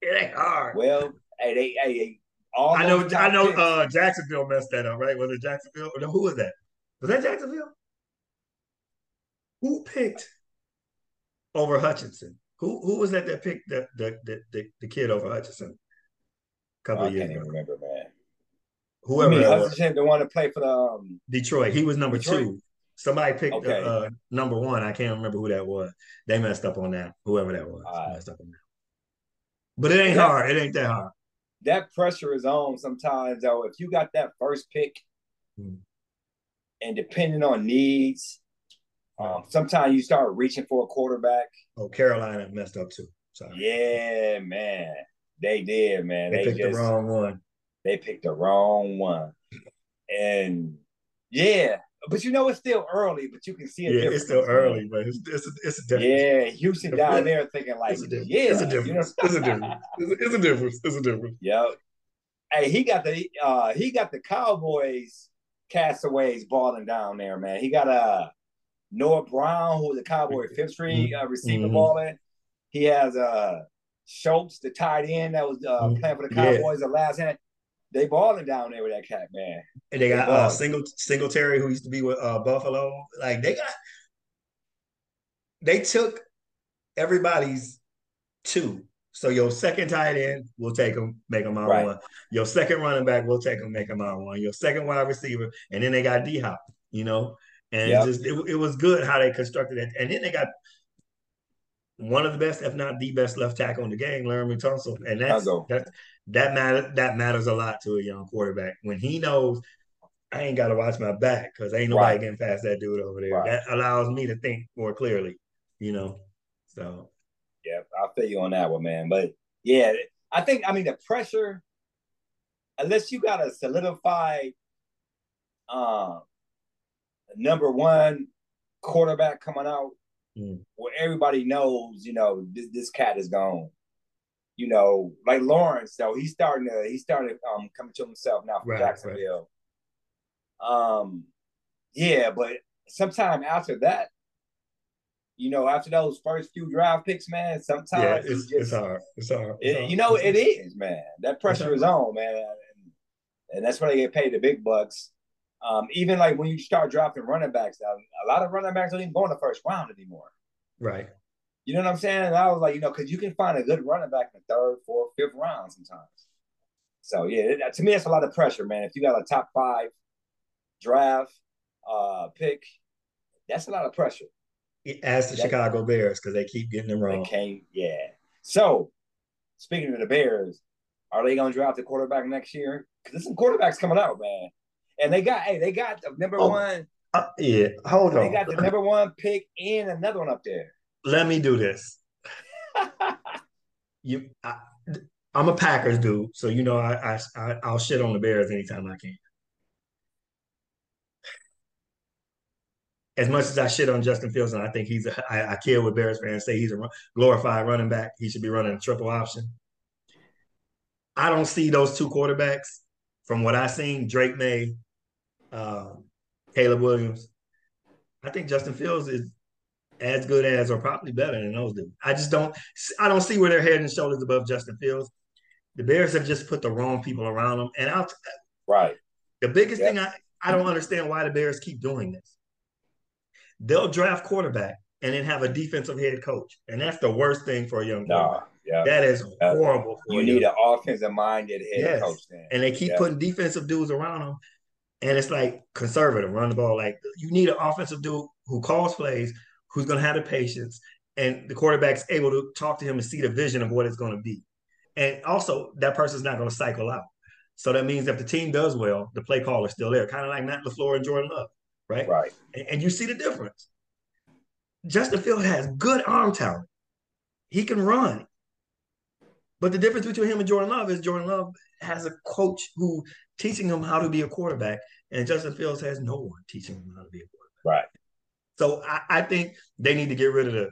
[SPEAKER 1] It ain't hard.
[SPEAKER 2] Well, hey, they, hey,
[SPEAKER 1] all I know. I know. Uh, Jacksonville messed that up, right? Was it Jacksonville? No, who was that? Was that Jacksonville? Who picked over Hutchinson? Who who was that that picked the the the, the, the kid over Hutchinson? A couple
[SPEAKER 2] oh,
[SPEAKER 1] of years
[SPEAKER 2] I can't ago. even remember, man.
[SPEAKER 1] Whoever
[SPEAKER 2] you mean Hutchinson, the one to play for the um...
[SPEAKER 1] Detroit. He was number Detroit? two. Somebody picked okay. uh, number one. I can't remember who that was. They messed up on that. Whoever that was messed up on that. But it ain't hard. It ain't that hard.
[SPEAKER 2] That pressure is on sometimes, though. If you got that first pick, hmm. and depending on needs, um, sometimes you start reaching for a quarterback.
[SPEAKER 1] Oh, Carolina messed up too. Sorry.
[SPEAKER 2] Yeah, man. They did, man.
[SPEAKER 1] They, they picked just, the wrong one.
[SPEAKER 2] They picked the wrong one. And yeah, but you know it's still early, but you can see
[SPEAKER 1] it. Yeah, it's still early, but it's it's a, it's a
[SPEAKER 2] difference. Yeah, Houston down there thinking like, it's a difference. yeah,
[SPEAKER 1] it's a difference. You know? it's a difference. It's a, difference. It's a difference.
[SPEAKER 2] Yep. Hey, he got the uh he got the Cowboys castaways balling down there, man. He got a uh, Noah Brown, who was a Cowboy fifth string uh, receiver mm-hmm. balling. He has uh Schultz, the tight end that was uh, mm-hmm. playing for the Cowboys yeah. the last hand. They balling down there with that cat, man.
[SPEAKER 1] And they got uh, single Singletary, who used to be with uh, Buffalo. Like they got, they took everybody's two. So your second tight end, we'll take them, make them our right. one. Your second running back, we'll take them, make them our one. Your second wide receiver, and then they got D Hop. You know, and yep. just it, it was good how they constructed it. And then they got one of the best, if not the best, left tackle in the game, Laremy Tunsil, and that's that that matter that matters a lot to a young quarterback when he knows I ain't got to watch my back because ain't nobody right. getting past that dude over there. Right. That allows me to think more clearly, you know. So,
[SPEAKER 2] yeah, I'll feel you on that one, man. But yeah, I think I mean the pressure, unless you got a solidified uh, number one quarterback coming out mm. where everybody knows, you know, this, this cat is gone. You know, like Lawrence, though, he's starting to he's starting um coming to himself now from right, Jacksonville. Right. Um, yeah, but sometime after that, you know, after those first few draft picks, man, sometimes yeah,
[SPEAKER 1] it's, just, it's hard. It's hard. It's
[SPEAKER 2] it,
[SPEAKER 1] hard.
[SPEAKER 2] You know, it is, man. That pressure is on, man, and, and that's why they get paid the big bucks. Um, even like when you start dropping running backs, now, a lot of running backs don't even go in the first round anymore.
[SPEAKER 1] Right.
[SPEAKER 2] You know what I'm saying? And I was like, you know, because you can find a good running back in the third, fourth, fifth round sometimes. So yeah, to me, it's a lot of pressure, man. If you got a top five draft uh, pick, that's a lot of pressure.
[SPEAKER 1] As the Chicago Bears, because they keep getting them wrong.
[SPEAKER 2] They yeah. So speaking of the Bears, are they going to draft the quarterback next year? Because there's some quarterbacks coming out, man. And they got, hey, they got the number oh, one.
[SPEAKER 1] Uh, yeah, hold on.
[SPEAKER 2] They got the number one pick and another one up there.
[SPEAKER 1] Let me do this. (laughs) you, I, am a Packers dude, so you know I, I I'll shit on the Bears anytime I can. As much as I shit on Justin Fields, and I think he's a, I, I kill with Bears fans say he's a glorified running back. He should be running a triple option. I don't see those two quarterbacks from what I've seen. Drake Maye um, Caleb Williams. I think Justin Fields is as good as or probably better than those dudes. I just don't I don't see where they're head and shoulders above Justin Fields. The Bears have just put the wrong people around them. And I'll
[SPEAKER 2] right.
[SPEAKER 1] The biggest thing I, I don't understand why the Bears keep doing this. They'll draft quarterback and then have a defensive head coach. And that's the worst thing for a young nah, yeah. That is horrible.
[SPEAKER 2] you need an offensive minded head yes. coach then.
[SPEAKER 1] And they keep putting defensive dudes around them and it's like conservative, run the ball. Like you need an offensive dude who calls plays, who's going to have the patience, and the quarterback's able to talk to him and see the vision of what it's going to be. And also, that person's not going to cycle out. So that means if the team does well, the play call is still there, kind of like Matt LaFleur and Jordan Love, right?
[SPEAKER 2] Right.
[SPEAKER 1] And, and you see the difference. Justin Field has good arm talent. He can run. But the difference between him and Jordan Love is Jordan Love has a coach who teaching him how to be a quarterback, and Justin Fields has no one teaching him how to be a quarterback.
[SPEAKER 2] Right.
[SPEAKER 1] So I, I think they need to get rid of the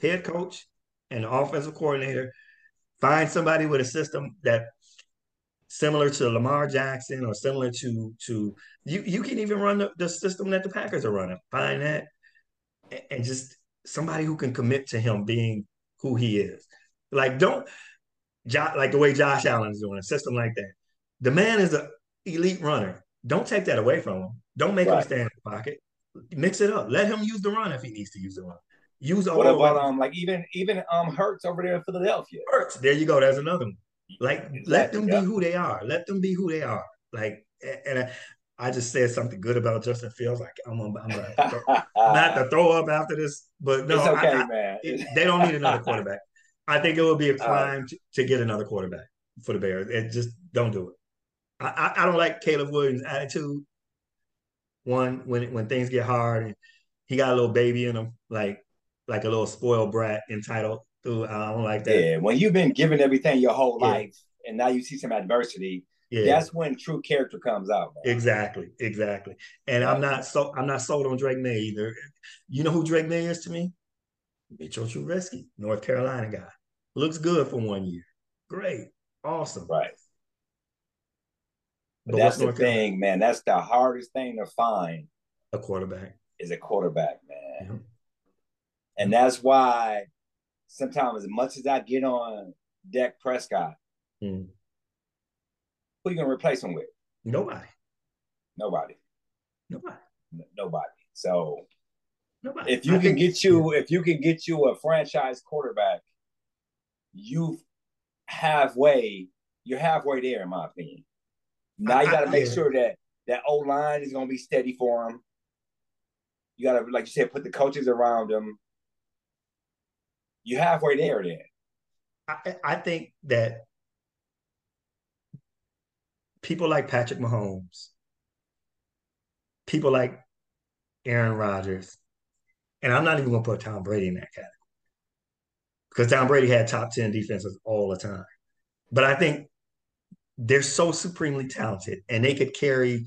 [SPEAKER 1] head coach and the offensive coordinator. Find somebody with a system that similar to Lamar Jackson or similar to to you you can even run the, the system that the Packers are running. Find that and just somebody who can commit to him being who he is. Like don't like the way Josh Allen is doing a system like that. The man is an elite runner. Don't take that away from him. Don't make right. him stand in the pocket. Mix it up. Let him use the run if he needs to use the run. Use
[SPEAKER 2] all. What about um like even even um Hurts over there in Philadelphia?
[SPEAKER 1] Hurts. There you go. That's another one. Like exactly, let them yeah. be who they are. Let them be who they are. Like and I, I just said something good about Justin Fields. Like I'm, I'm, (laughs) I'm throw, not to throw up after this, but no,
[SPEAKER 2] it's okay,
[SPEAKER 1] I,
[SPEAKER 2] man.
[SPEAKER 1] It, they don't need another quarterback. I think it would be a (laughs) crime uh, to, to, get another quarterback for the Bears. It just don't do it. I, I don't like Caleb Williams' attitude. One, when when things get hard and he got a little baby in him, like like a little spoiled brat entitled. Ooh, I don't like that.
[SPEAKER 2] Yeah, when you've been given everything your whole yeah. life and now you see some adversity, yeah. that's when true character comes out.
[SPEAKER 1] Man. Exactly, exactly. And I'm not so I'm not sold on Drake Maye either. You know who Drake Maye is to me? Mitchell Trubisky, North Carolina guy. Looks good for one year. Great, awesome.
[SPEAKER 2] Right. But, that's the thing, man. That's the hardest thing to find.
[SPEAKER 1] A quarterback
[SPEAKER 2] is a quarterback, man. Mm-hmm. And that's why sometimes, as much as I get on Dak Prescott, mm. who are you gonna replace him with?
[SPEAKER 1] Nobody.
[SPEAKER 2] Nobody.
[SPEAKER 1] Nobody.
[SPEAKER 2] Nobody. So Nobody. if you I can get you, yeah. if you can get you a franchise quarterback, you've halfway, you're halfway there, in my opinion. Now you got to make yeah. sure that that O line is going to be steady for him. You got to, like you said, put the coaches around him. You halfway there, then.
[SPEAKER 1] I, I think that people like Patrick Mahomes, people like Aaron Rodgers, and I'm not even going to put Tom Brady in that category because Tom Brady had top 10 defenses all the time. But I think they're so supremely talented and they could carry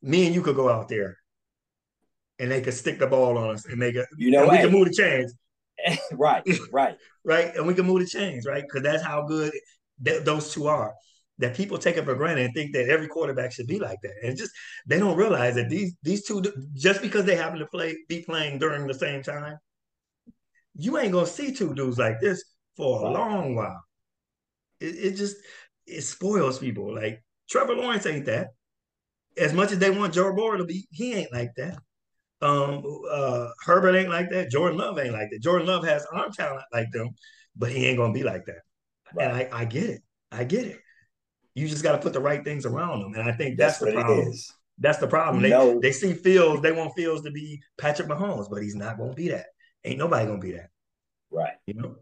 [SPEAKER 1] me and you could go out there and they could stick the ball on us and they could
[SPEAKER 2] you know
[SPEAKER 1] we can (laughs) (laughs) move the chains.
[SPEAKER 2] right, right.
[SPEAKER 1] right. And we can move the chains, right? Because that's how good th- those two are. That people take it for granted and think that every quarterback should be like that. And just they don't realize that these these two just because they happen to play be playing during the same time, you ain't gonna see two dudes like this for a long while. It, it just it spoils people. Like Trevor Lawrence ain't that. As much as they want Joe Burrow to be, he ain't like that. Um, uh, Herbert ain't like that. Jordan Love ain't like that. Jordan Love has arm talent like them, but he ain't gonna be like that. Right. And I, I get it. I get it. You just got to put the right things around them, and I think that's, that's the problem. That's the problem. They no. they see Fields. They want Fields to be Patrick Mahomes, but he's not gonna be that. Ain't nobody gonna be that.
[SPEAKER 2] Right.
[SPEAKER 1] You know.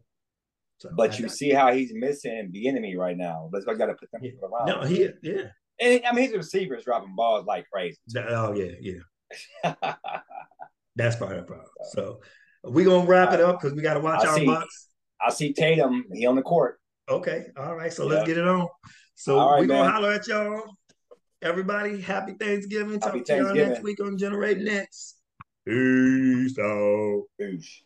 [SPEAKER 2] So but you see how he's missing the enemy right now. That's why you got to put them
[SPEAKER 1] yeah.
[SPEAKER 2] around.
[SPEAKER 1] No, he yeah.
[SPEAKER 2] And I mean, his receivers dropping balls like crazy.
[SPEAKER 1] Oh yeah, yeah. (laughs) That's part of the problem. So we're gonna wrap it up because we got to watch I our see, Bucks.
[SPEAKER 2] I see Tatum. He on the court.
[SPEAKER 1] Okay. All right. So let's get it on. So right, we're gonna holler at y'all. Everybody, happy Thanksgiving. Happy Talk Thanksgiving. to y'all next week on Generate Next. Peace out. Peace.